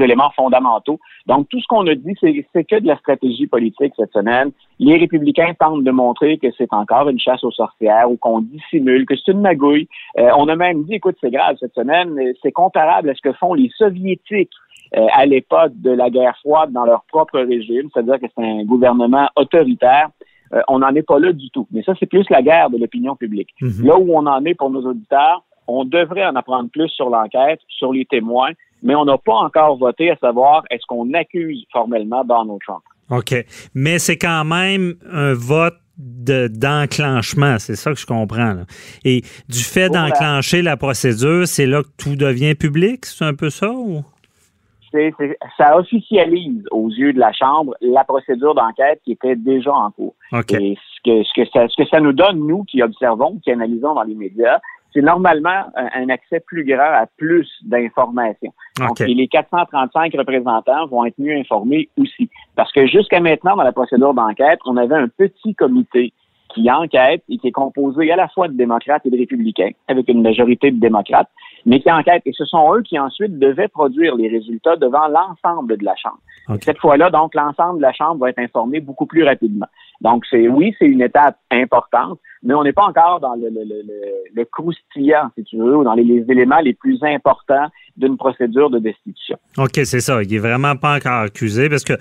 éléments fondamentaux. Donc tout ce qu'on a dit, c'est que de la stratégie politique cette semaine. Les républicains tentent de montrer que c'est encore une chasse aux sorcières ou qu'on dissimule, que c'est une magouille. Euh, on a même dit, écoute, c'est grave cette semaine, c'est comparable à ce que font les soviétiques euh, à l'époque de la guerre froide dans leur propre régime, c'est-à-dire que c'est un gouvernement autoritaire. Euh, on n'en est pas là du tout. Mais ça, c'est plus la guerre de l'opinion publique. Mhm. Là où on en est pour nos auditeurs, on devrait en apprendre plus sur l'enquête, sur les témoins, mais on n'a pas encore voté à savoir est-ce qu'on accuse formellement Donald Trump. OK. Mais c'est quand même un vote d'enclenchement, c'est ça que je comprends. Et du fait d'enclencher la procédure, c'est là que tout devient public, c'est un peu ça ou? Ça officialise aux yeux de la Chambre la procédure d'enquête qui était déjà en cours. Et ce que, ce, que ça, ce que ça nous donne, nous qui observons, qui analysons dans les médias, c'est normalement un, accès plus grand à plus d'informations. Donc, les 435 représentants vont être mieux informés aussi. Parce que jusqu'à maintenant, dans la procédure d'enquête, on avait un petit comité qui enquête et qui est composé à la fois de démocrates et de républicains, avec une majorité de démocrates mais qui enquêtent. Et ce sont eux qui ensuite devaient produire les résultats devant l'ensemble de la Chambre. Cette fois-là, donc, l'ensemble de la Chambre va être informé beaucoup plus rapidement. Donc, c'est oui, c'est une étape importante, mais on n'est pas encore dans le, le, le, le, croustillant, si tu veux, ou dans les, éléments les plus importants d'une procédure de destitution. OK, c'est ça. Il est vraiment pas encore accusé parce que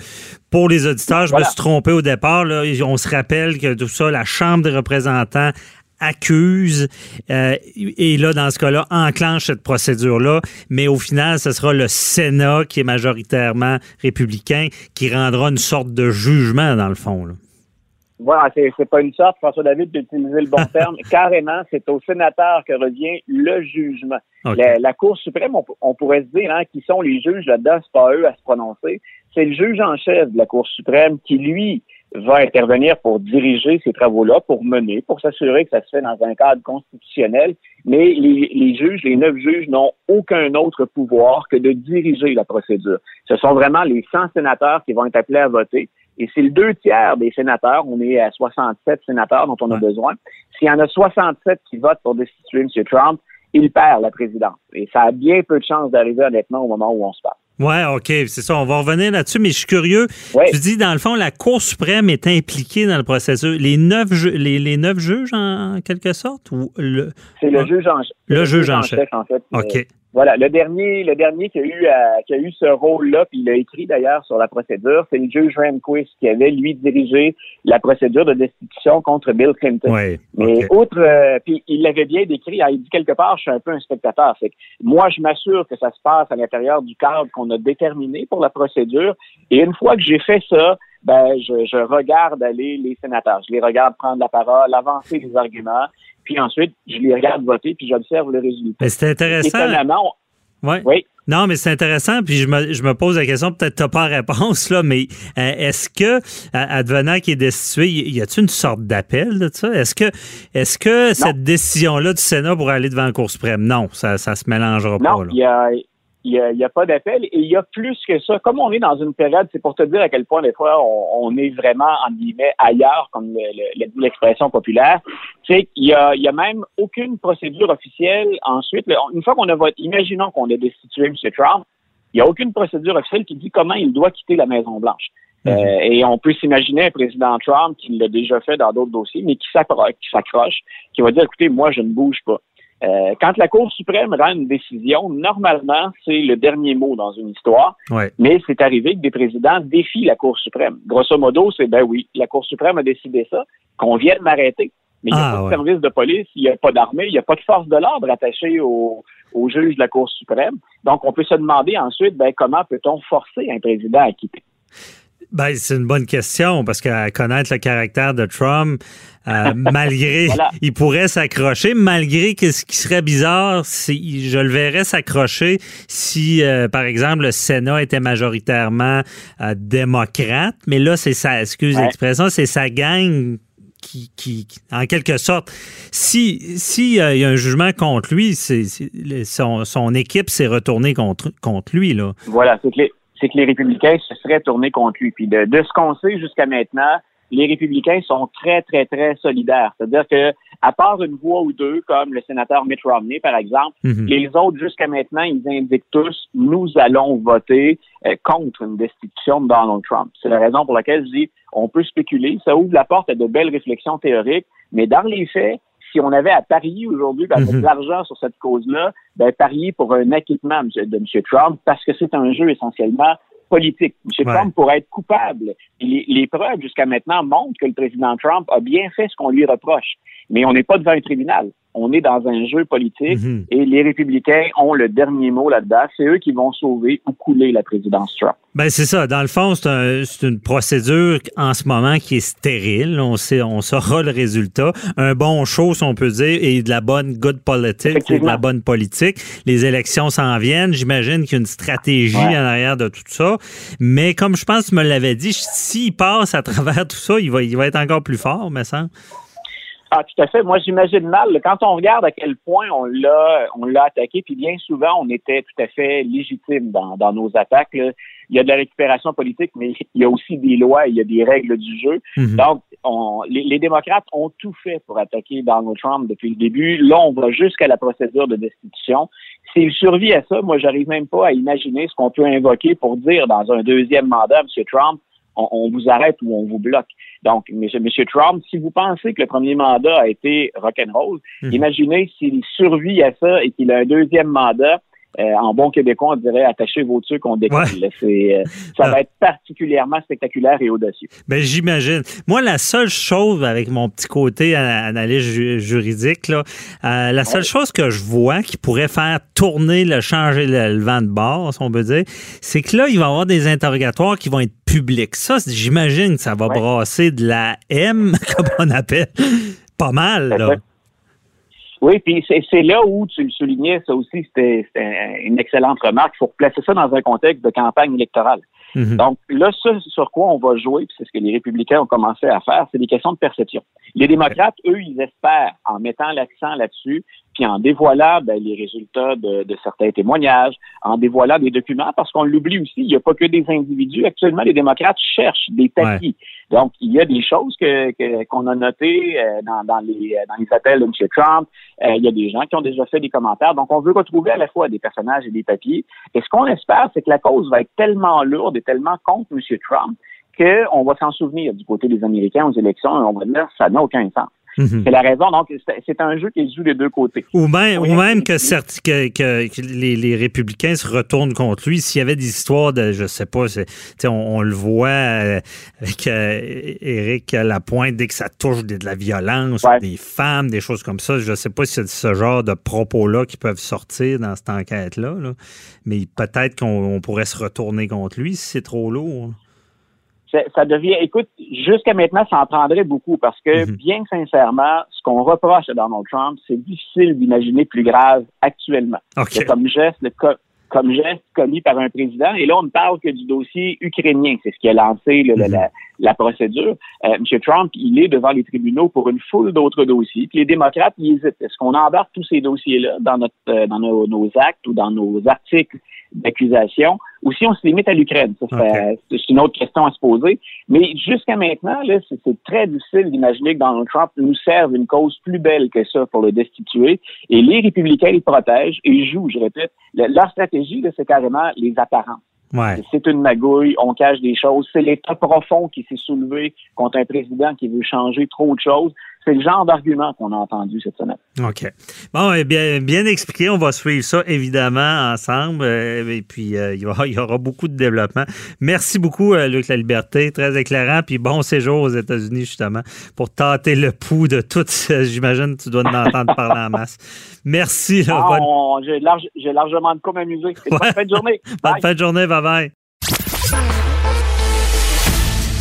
pour les auditeurs, je me suis trompé au départ. Là, on se rappelle que tout ça, la Chambre des représentants accuse euh, et là, dans ce cas-là, enclenche cette procédure-là. Mais au final, ce sera le Sénat qui est majoritairement républicain qui rendra une sorte de jugement, dans le fond. Voilà, c'est pas une sorte, François David, d'utiliser le bon terme. Carrément, c'est au sénateur que revient le jugement. La, Cour suprême, on, pourrait se dire, hein, qui sont les juges là-dedans, c'est pas eux à se prononcer. C'est le juge en chef de la Cour suprême qui, lui, va intervenir pour diriger ces travaux-là, pour mener, pour s'assurer que ça se fait dans un cadre constitutionnel. Mais les, les juges, les neuf juges, n'ont aucun autre pouvoir que de diriger la procédure. Ce sont vraiment les 100 sénateurs qui vont être appelés à voter. Et c'est le deux tiers des sénateurs, on est à 67 sénateurs dont on a besoin. S'il y en a 67 qui votent pour destituer M. Trump, il perd la présidence. Et ça a bien peu de chances d'arriver honnêtement au moment où on se parle. Oui, OK, c'est ça. On va revenir là-dessus, mais je suis curieux. Tu dis, dans le fond, la Cour suprême est impliquée dans le processus. Les neuf, les, les juges, en quelque sorte? ou le... C'est le juge en chef. Le, juge, en chef, en fait. OK. Voilà, le dernier, le dernier qui a eu, euh, qui a eu ce rôle-là, puis il a écrit d'ailleurs sur la procédure, c'est le juge Rehnquist qui avait lui dirigé la procédure de destitution contre Bill Clinton. Oui, Mais ok. outre, euh, puis il l'avait bien décrit, il dit quelque part, je suis un peu un spectateur. Fait que moi, je m'assure que ça se passe à l'intérieur du cadre qu'on a déterminé pour la procédure. Et une fois que j'ai fait ça, ben, je, je regarde aller les sénateurs. Je les regarde prendre la parole, avancer les arguments, puis ensuite, je les regarde voter, puis j'observe le résultat. Mais c'est intéressant. Étonnamment, on- Ouais. oui. Non, mais c'est intéressant. Puis je me, je me pose la question, peut-être tu n'as pas réponse, là, mais euh, est-ce que, euh, advenant qui est destitué, y a-t-il une sorte d'appel de ça? Est-ce que, est-ce que cette décision-là du Sénat pourrait aller devant la Cour suprême? Non, ça ne se mélangera Non, pas. Là. il y a, il y a, a pas d'appel et il y a plus que ça. Comme on est dans une période, c'est pour te dire à quel point des fois on, on est vraiment en guillemets ailleurs, comme le- le- l'expression populaire. C'est qu'il y a, il y a même aucune procédure officielle. Ensuite, le- une fois qu'on a voté, imaginons qu'on a destitué M. Trump, il n'y a aucune procédure officielle qui dit comment il doit quitter la Maison Blanche. Mhm. Euh, et on peut s'imaginer un président Trump qui l'a déjà fait dans d'autres dossiers, mais qui s'accroche, qui va dire écoutez, moi je ne bouge pas. Euh, quand la Cour suprême rend une décision, normalement, c'est le dernier mot dans une histoire, Ouais. mais c'est arrivé que des présidents défient la Cour suprême. Grosso modo, c'est ben oui, la Cour suprême a décidé ça, qu'on vienne m'arrêter. Mais il n'y a Ah, pas de ouais. service de police, il n'y a pas d'armée, il n'y a pas de force de l'ordre attachée au, au juge de la Cour suprême. Donc, on peut se demander ensuite, ben, comment peut-on forcer un président à quitter? Ben, c'est une bonne question parce qu'à connaître le caractère de Trump, euh, malgré, Voilà. il pourrait s'accrocher, malgré que ce qui serait bizarre, c'est, je le verrais s'accrocher si, euh, par exemple, le Sénat était majoritairement euh, démocrate, mais là, c'est sa, excuse Ouais. l'expression, c'est sa gang qui, qui, qui- en quelque sorte, si, si euh, y a un jugement contre lui, c'est, son, son équipe s'est retournée contre, contre lui, là. Voilà, c'est que les, c'est que les républicains se seraient tournés contre lui. Puis de, de ce qu'on sait jusqu'à maintenant, les républicains sont très, très, très solidaires. C'est-à-dire que, à part une voix ou deux, comme le sénateur Mitt Romney, par exemple, Mhm. les autres, jusqu'à maintenant, ils indiquent tous, nous allons voter euh, contre une destitution de Donald Trump. C'est la raison pour laquelle je dis, on peut spéculer, ça ouvre la porte à de belles réflexions théoriques, mais dans les faits, si on avait à parier aujourd'hui, avec Mhm. de l'argent sur cette cause-là, ben, parier pour un acquittement de M. Trump, parce que c'est un jeu essentiellement politique. M. Ouais. Trump pourrait être coupable. Les, les preuves jusqu'à maintenant montrent que le président Trump a bien fait ce qu'on lui reproche. Mais on n'est pas devant un tribunal. On est dans un jeu politique Mhm. et les républicains ont le dernier mot là-dedans. C'est eux qui vont sauver ou couler la présidence Trump. Ben c'est ça. Dans le fond, c'est un- une procédure en ce moment qui est stérile. On sait, on saura le résultat. Un bon show, si on peut dire, et de la bonne good politics, et de la bonne politique. Les élections s'en viennent. J'imagine qu'il y a une stratégie Ouais. en arrière de tout ça. Mais comme je pense que tu me l'avais dit, s'il passe à travers tout ça, il va, il va être encore plus fort, me semble. Ah, tout à fait. Moi, j'imagine mal. Quand on regarde à quel point on l'a, on l'a attaqué, puis bien souvent, on était tout à fait légitime dans, dans nos attaques. là. Il y a de la récupération politique, mais il y a aussi des lois, il y a des règles du jeu. Mhm. Donc, on, les, les démocrates ont tout fait pour attaquer Donald Trump depuis le début. Là, on va jusqu'à la procédure de destitution. S'il survit à ça, moi, j'arrive même pas à imaginer ce qu'on peut invoquer pour dire dans un deuxième mandat, M. Trump, on, on vous arrête ou on vous bloque. Donc, M. Monsieur Trump, si vous pensez que le premier mandat a été rock'n'roll, Mhm. imaginez s'il survit à ça et qu'il a un deuxième mandat. Euh, en bon québécois, on dirait attachez vos trucs, on décolle. Ouais. euh, ça Ah. va être particulièrement spectaculaire et audacieux. Ben, j'imagine. Moi, la seule chose avec mon petit côté analyse ju- juridique, là, euh, la seule chose que je vois qui pourrait faire tourner, le changer le, le vent de bord, si on peut dire, c'est que là, il va y avoir des interrogatoires qui vont être publics. Ça, j'imagine que ça va Ouais. brasser de la M, comme on appelle. Pas mal, là. Oui, puis c'est là où tu le soulignais, ça aussi, c'était une excellente remarque. Il faut placer ça dans un contexte de campagne électorale. Mhm. Donc là, ça sur quoi on va jouer, puis c'est ce que les républicains ont commencé à faire, c'est des questions de perception. Les démocrates, eux, ils espèrent, en mettant l'accent là-dessus, puis en dévoilant ben, les résultats de, de certains témoignages, en dévoilant des documents, parce qu'on l'oublie aussi, il n'y a pas que des individus. Actuellement, les démocrates cherchent des papiers. Donc, il y a des choses que qu'on a notées euh, dans, dans les dans les appels de M. Trump. Euh, il y a des gens qui ont déjà fait des commentaires. Donc, on veut retrouver à la fois des personnages et des papiers. Et ce qu'on espère, c'est que la cause va être tellement lourde et tellement contre M. Trump qu'on va s'en souvenir du côté des Américains aux élections et on va dire ça n'a aucun sens. Mhm. C'est la raison. Donc, c'est un jeu qui se joue des deux côtés. Ou même, ou que, certes- que, que- que les, les républicains se retournent contre lui. S'il y avait des histoires de, je sais pas, on, on le voit euh, avec euh, Éric Lapointe, dès que ça touche de, de la violence, Ouais. des femmes, des choses comme ça, je sais pas si c'est ce genre de propos-là qui peuvent sortir dans cette enquête-là. là. Mais peut-être qu'on on pourrait se retourner contre lui si c'est trop lourd. Ça devient, écoute, jusqu'à maintenant, ça en prendrait beaucoup parce que, Mhm. bien sincèrement, ce qu'on reproche à Donald Trump, c'est difficile d'imaginer plus grave actuellement. OK. Le comme geste, le co- comme geste commis par un président. Et là, on ne parle que du dossier ukrainien. C'est ce qui a lancé le- Mhm. la, la procédure. Euh, M. Trump, il est devant les tribunaux pour une foule d'autres dossiers. Puis les démocrates, ils hésitent. Est-ce qu'on embarque tous ces dossiers-là dans, notre, euh, dans nos, nos actes ou dans nos articles d'accusation? Ou si on se limite à l'Ukraine? C'est une autre question à se poser. Mais jusqu'à maintenant, là, c'est très difficile d'imaginer que Donald Trump nous serve une cause plus belle que ça pour le destituer. Et les républicains les protègent et ils jouent, je répète. Le- leur stratégie, c'est carrément les apparences. Ouais. C'est une magouille, on cache des choses. C'est l'État profond qui s'est soulevé contre un président qui veut changer trop de choses. C'est le genre d'argument qu'on a entendu cette semaine. OK. Bon, eh bien, bien expliqué. On va suivre ça, évidemment, ensemble. Euh, Et puis, euh, il, y aura, il y aura beaucoup de développement. Merci beaucoup, euh, Luc La Liberté. Très éclairant. Puis, bon séjour aux États-Unis, justement, pour tâter le pouls de tout. ça. J'imagine que tu dois en entendre parler en masse. Merci. là. Ah, bonne, on- J'ai large- j'ai largement de quoi m'amuser. Bonne fin de journée. bonne fin de journée. Bye-bye.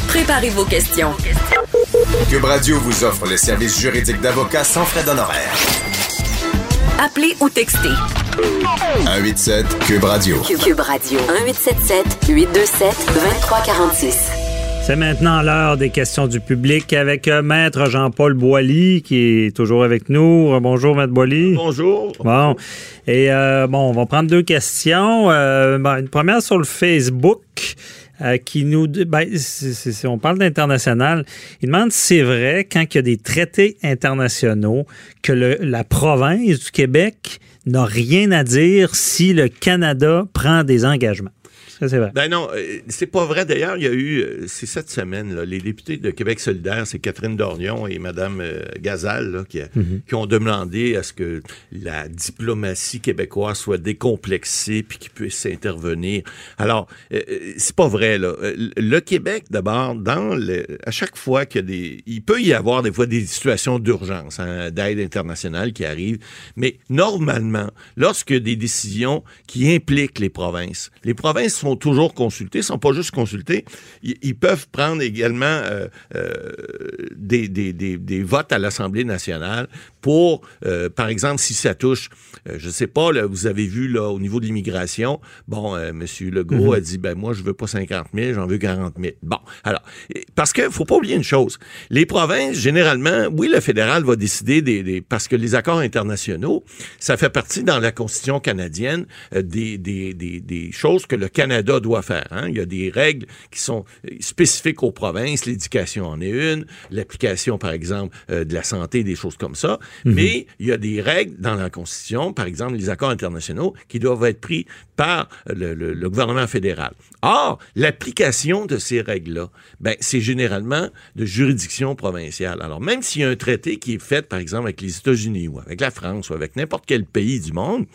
Préparez vos questions. Cube Radio vous offre les services juridiques d'avocats sans frais d'honoraires. Appelez ou textez. 187 Cube Radio. Cube Radio 1877 827 2346. C'est maintenant l'heure des questions du public avec euh, Maître Jean-Paul Boilly, qui est toujours avec nous. Bonjour, Maître Boilly. Bonjour. Bon. Et euh, bon, on va prendre deux questions. Euh, bon, une première sur le Facebook. Euh, qui nous. Ben, c'est- on parle d'international. Il demande si c'est vrai, quand il y a des traités internationaux, que la province du Québec n'a rien à dire si le Canada prend des engagements. Ça, c'est vrai. Ben non, euh, c'est pas vrai. D'ailleurs, il y a eu, euh, c'est cette semaine, là, les députés de Québec solidaire, c'est Catherine Dorion et Mme euh, Gazal, là, qui, a- qui ont demandé à ce que la diplomatie québécoise soit décomplexée puis qu'ils puissent intervenir. Alors, euh, c'est pas vrai. Là. Le Québec, d'abord, dans le, à chaque fois qu'il y a des... Il peut y avoir des fois des situations d'urgence, hein, d'aide internationale qui arrivent, mais normalement, lorsque des décisions qui impliquent les provinces, les provinces sont toujours consultées, sont pas juste consultées, ils, ils peuvent prendre également euh, euh, des, des, des, des votes à l'Assemblée nationale pour, euh, par exemple, si ça touche, je sais pas, là, vous avez vu là, au niveau de l'immigration, bon, M. Legault a dit, ben moi, je veux pas 50 000, j'en veux 40 000. Bon, alors, parce que faut pas oublier une chose, les provinces, généralement, oui, le fédéral va décider des, parce que les accords internationaux, ça fait partie dans la Constitution canadienne des, des, des, des choses que le Canada doit faire. hein. Il y a des règles qui sont spécifiques aux provinces, l'éducation en est une, l'application, par exemple, euh, de la santé, des choses comme ça. Mais il y a des règles dans la Constitution, par exemple, les accords internationaux, qui doivent être pris par le, le- le gouvernement fédéral. Or, l'application de ces règles-là, ben, c'est généralement de juridiction provinciale. Alors, même s'il y a un traité qui est fait, par exemple, avec les États-Unis ou avec la France ou avec n'importe quel pays du monde,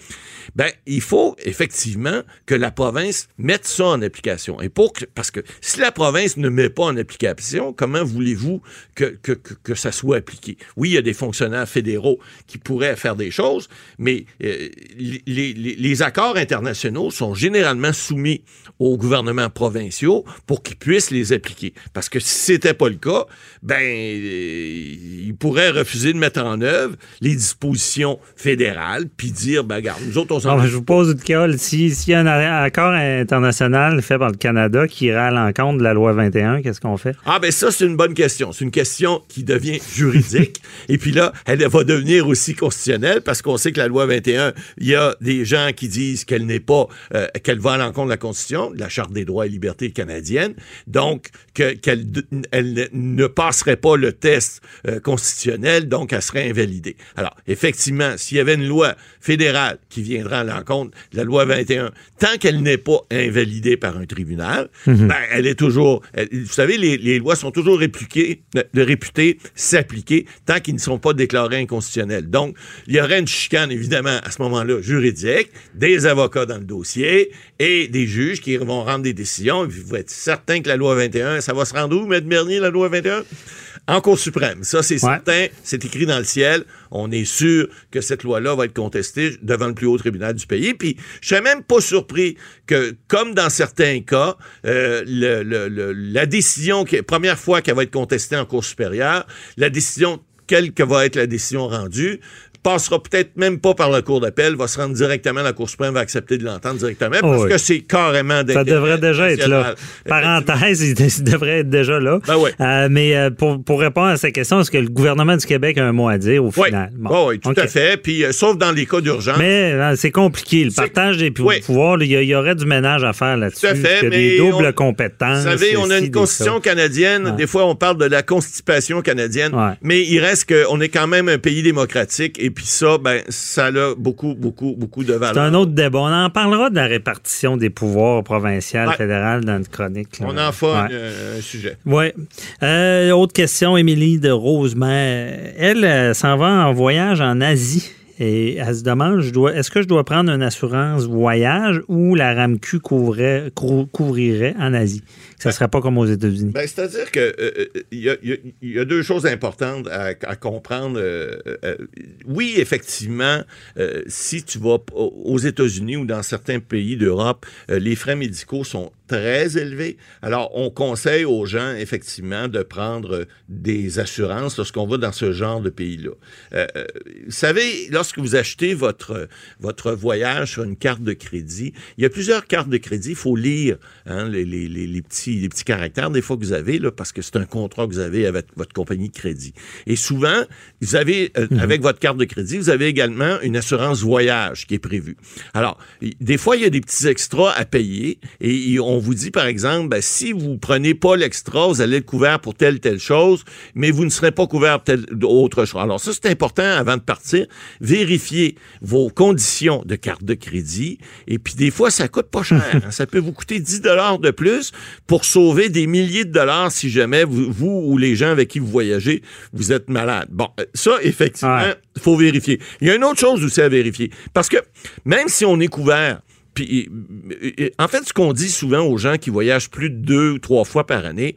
ben, il faut effectivement que la province mette ça en application. Et pour que, parce que si la province ne met pas en application, comment voulez-vous que, que, que, ça soit appliqué? Oui, il y a des fonctionnaires fédéraux qui pourraient faire des choses, mais euh, les, les- les accords internationaux sont généralement soumis aux gouvernements provinciaux pour qu'ils puissent les appliquer. Parce que si c'était pas le cas, ben, euh, ils pourraient refuser de mettre en œuvre les dispositions fédérales, puis dire, ben, regarde, nous autres, on s'en je vous pose une. Si- S'il y a un accord international fait par le Canada qui irait à l'encontre de la loi 21, qu'est-ce qu'on fait? Ah ben ça, c'est une bonne question. C'est une question qui devient juridique. Et puis là, elle va devenir aussi constitutionnelle parce qu'on sait que la loi 21, il y a des gens qui disent qu'elle n'est pas, euh, qu'elle va à l'encontre de la Constitution, de la Charte des droits et libertés canadienne, donc que- qu'elle elle ne passerait pas le test euh, constitutionnel, donc elle serait invalidée. Alors, effectivement, s'il y avait une loi fédérale qui viendrait à l'encontre de la loi 21, tant qu'elle n'est pas invalidée par un tribunal, Mhm. ben, elle est toujours. elle- vous savez, les, les lois sont toujours répliquées, de réputées s'appliquer tant qu'ils ne sont pas déclarés inconstitutionnels. Donc, il y aurait une chicane, évidemment, à ce moment-là, juridique, des avocats dans le dossier et des juges qui vont rendre des décisions. Vous êtes certain que la loi 21, ça va se rendre où, Maître Bernier, la loi 21? En Cour suprême. Ça, c'est Ouais. certain. C'est écrit dans le ciel. On est sûr que cette loi-là va être contestée devant le plus haut tribunal du pays. Puis, je suis même pas surpris que, comme dans certains cas, euh, le- le- le- la décision, qui, première fois qu'elle va être contestée en Cour supérieure, la décision, quelle que va être la décision rendue, passera peut-être même pas par la Cour d'appel, va se rendre directement à la Cour suprême, va accepter de l'entendre directement, parce oui. que c'est carrément Ça devrait déjà être là. Parenthèse, il devrait être déjà là. Ben ouais. Euh, mais euh, pour, pour répondre à cette question, est-ce que le gouvernement du Québec a un mot à dire au Oui, final? Bon. Oh, oui, tout à fait. Puis, euh, sauf dans les cas d'urgence. Mais euh, c'est compliqué. Le partage des pou- Oui. pouvoirs, il y, aurait du ménage à faire là-dessus. Tout à fait, mais des doubles on- compétences. Vous savez, on a une constitution canadienne. Ouais. Des fois, on parle de la constipation canadienne. Ouais. Mais il reste qu'on est quand même un pays démocratique. Et puis ça, ben, ça a beaucoup, beaucoup, beaucoup de C'est valeur. un autre débat. On en parlera de la répartition des pouvoirs provincial, Ouais. fédéral dans une chronique. là. On en fait Ouais. un, un sujet. Oui. Euh, autre question, Émilie de Rosemère. Elle euh, s'en va en voyage en Asie. Et elle se demande, je dois, est-ce que je dois prendre une assurance voyage ou la RAMQ couvrait- cou- couvrirait en Asie? Ça ne serait pas comme aux États-Unis. Ben, C'est-à-dire que euh, euh, y, a- deux choses importantes à, comprendre. euh, oui, effectivement, si tu vas aux États-Unis ou dans certains pays d'Europe, les frais médicaux sont très élevés. Alors, on conseille aux gens, effectivement, de prendre des assurances lorsqu'on va dans ce genre de pays-là. Vous savez, lorsque vous achetez votre, votre voyage sur une carte de crédit, il y a plusieurs cartes de crédit. Il faut lire hein, les, les- les- les petits, les petits caractères des fois que vous avez, là, parce que c'est un contrat que vous avez avec votre compagnie de crédit. Et souvent, vous avez, euh, avec votre carte de crédit, vous avez également une assurance voyage qui est prévue. Alors, des fois, il y a des petits extras à payer et on vous dit, par exemple, ben, si vous prenez pas l'extra, vous allez être couvert pour telle, telle chose, mais vous ne serez pas couvert pour telle autre chose. Alors, ça, c'est important avant de partir. Vérifiez vos conditions de carte de crédit. Et puis, des fois, ça coûte pas cher. hein. Ça peut vous coûter 10 dollars de plus pour sauver des milliers de dollars si jamais vous, vous ou les gens avec qui vous voyagez, vous êtes malade. Bon, euh, ça, effectivement, Ouais. il faut vérifier. Il y a une autre chose aussi à vérifier. Parce que même si on est couvert, puis, euh, euh, en fait, ce qu'on dit souvent aux gens qui voyagent plus de deux ou trois fois par année,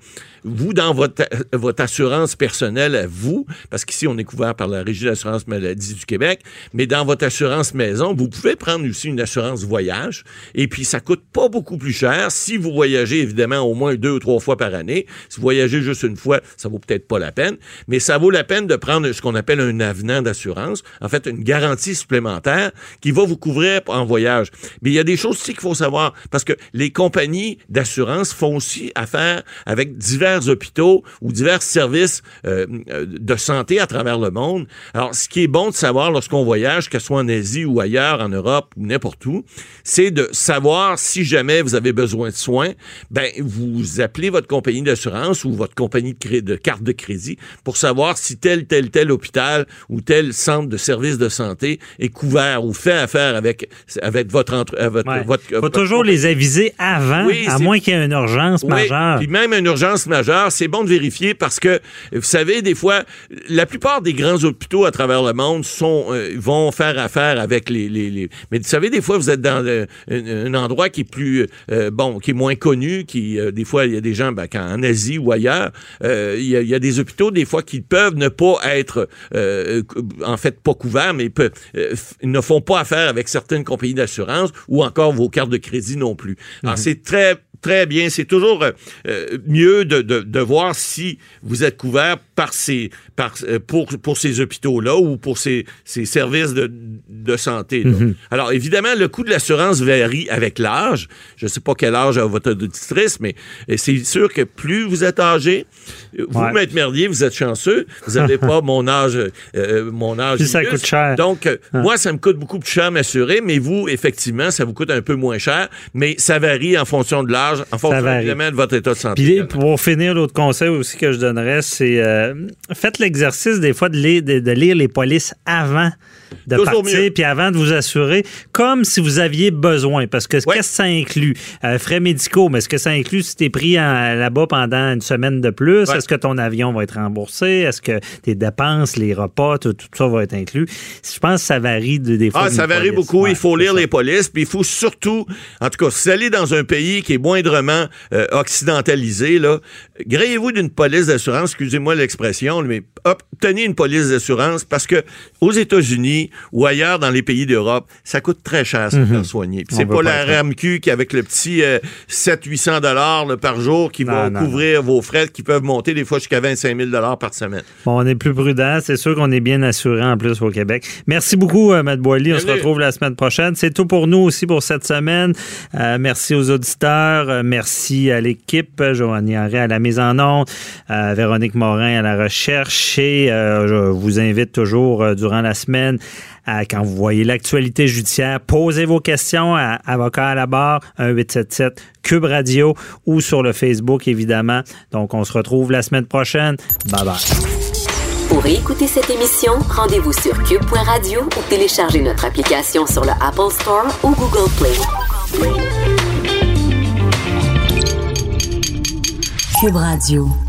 vous, dans votre, euh, votre assurance personnelle à vous, parce qu'ici, on est couvert par la Régie d'assurance maladie du Québec, mais dans votre assurance maison, vous pouvez prendre aussi une assurance voyage, et puis ça coûte pas beaucoup plus cher si vous voyagez, évidemment, au moins deux ou trois fois par année. Si vous voyagez juste une fois, ça vaut peut-être pas la peine, mais ça vaut la peine de prendre ce qu'on appelle un avenant d'assurance, en fait, une garantie supplémentaire qui va vous couvrir en voyage. Mais il y a des choses aussi qu'il faut savoir, parce que les compagnies d'assurance font aussi affaire avec divers hôpitaux ou divers services euh, euh, de santé à travers le monde. Alors, ce qui est bon de savoir lorsqu'on voyage, que ce soit en Asie ou ailleurs, en Europe ou n'importe où, c'est de savoir si jamais vous avez besoin de soins, ben vous appelez votre compagnie d'assurance ou votre compagnie de, carte de crédit pour savoir si tel, tel, tel hôpital ou tel centre de service de santé est couvert ou fait affaire avec, avec votre, entre, euh, votre, Ouais. votre- faut votre toujours les aviser avant, Oui, à moins qu'il y ait une urgence oui, majeure. Puis même une urgence majeure, c'est bon de vérifier parce que, vous savez, des fois, la plupart des grands hôpitaux à travers le monde sont, euh, vont faire affaire avec les, les, les- Mais vous savez, des fois, vous êtes dans le- un, un endroit qui est plus, euh, bon, qui est moins connu, qui, euh, des fois, il y a des gens, ben, quand, en Asie ou ailleurs, euh, il y, a, il y a des hôpitaux, des fois, qui peuvent ne pas être, euh, en fait, pas couverts, mais euh, f- ne font pas affaire avec certaines compagnies d'assurance ou encore vos cartes de crédit non plus. Alors, c'est très très bien. C'est toujours euh, euh, mieux de, de, de voir si vous êtes couvert par ces, par, euh, pour, pour ces hôpitaux-là ou pour ces, ces services de, de santé. là. Alors, évidemment, le coût de l'assurance varie avec l'âge. Je ne sais pas quel âge a votre auditrice, mais euh, c'est sûr que plus vous êtes âgé, euh, vous, Ouais. Maître Merlier, vous êtes chanceux. Vous n'avez pas mon âge. euh, mon âge Puis ça coûte cher. Donc, euh, moi, ça me coûte beaucoup plus cher m'assurer, mais vous, effectivement, ça vous coûte un peu moins cher, mais ça varie en fonction de l'âge, en fonction évidemment de votre état de santé. Puis pour finir, l'autre conseil aussi que je donnerais, c'est euh, euh, faites l'exercice des fois de lire, de, de lire les polices avant de Toujours partir, puis avant de vous assurer, comme si vous aviez besoin. Parce que Ouais. qu'est-ce que ça inclut? Euh, frais médicaux, mais est-ce que ça inclut si tu es pris là-bas pendant une semaine de plus? Ouais. Est-ce que ton avion va être remboursé? Est-ce que tes dépenses, les repas, tout, tout ça va être inclus? Je pense que ça varie de, des fois. Ah, ça varie police. beaucoup. Ouais, il faut lire ça. les polices, puis il faut surtout, en tout cas, si vous allez dans un pays qui est moindrement euh, occidentalisé, là, gréez-vous d'une police d'assurance, excusez-moi l'expression, mais obtenez une police d'assurance parce que aux États-Unis ou ailleurs dans les pays d'Europe, ça coûte très cher se faire soigner. Mhm. C'est pas pas la être là. RAMQ qui, avec le petit euh, 700-800 dollars là, par jour, qui Non, va non, couvrir vos frais qui peuvent monter des fois jusqu'à 25 000 dollars par semaine. Bon, on est plus prudent. C'est sûr qu'on est bien assuré en plus au Québec. Merci beaucoup, euh, Matt Boily. On se retrouve la semaine prochaine. C'est tout pour nous aussi pour cette semaine. Euh, merci aux auditeurs. Euh, merci à l'équipe. Joanny Harret à la mise en onde. Véronique Morin à la recherche. Et euh, je vous invite toujours euh, durant la semaine à, quand vous voyez l'actualité judiciaire, posez vos questions à Avocat à la barre 1877 Cube Radio ou sur le Facebook, évidemment. Donc, on se retrouve la semaine prochaine. Bye bye. Pour écouter cette émission, rendez-vous sur cube.radio ou téléchargez notre application sur le Apple Store ou Google Play. Cube Radio.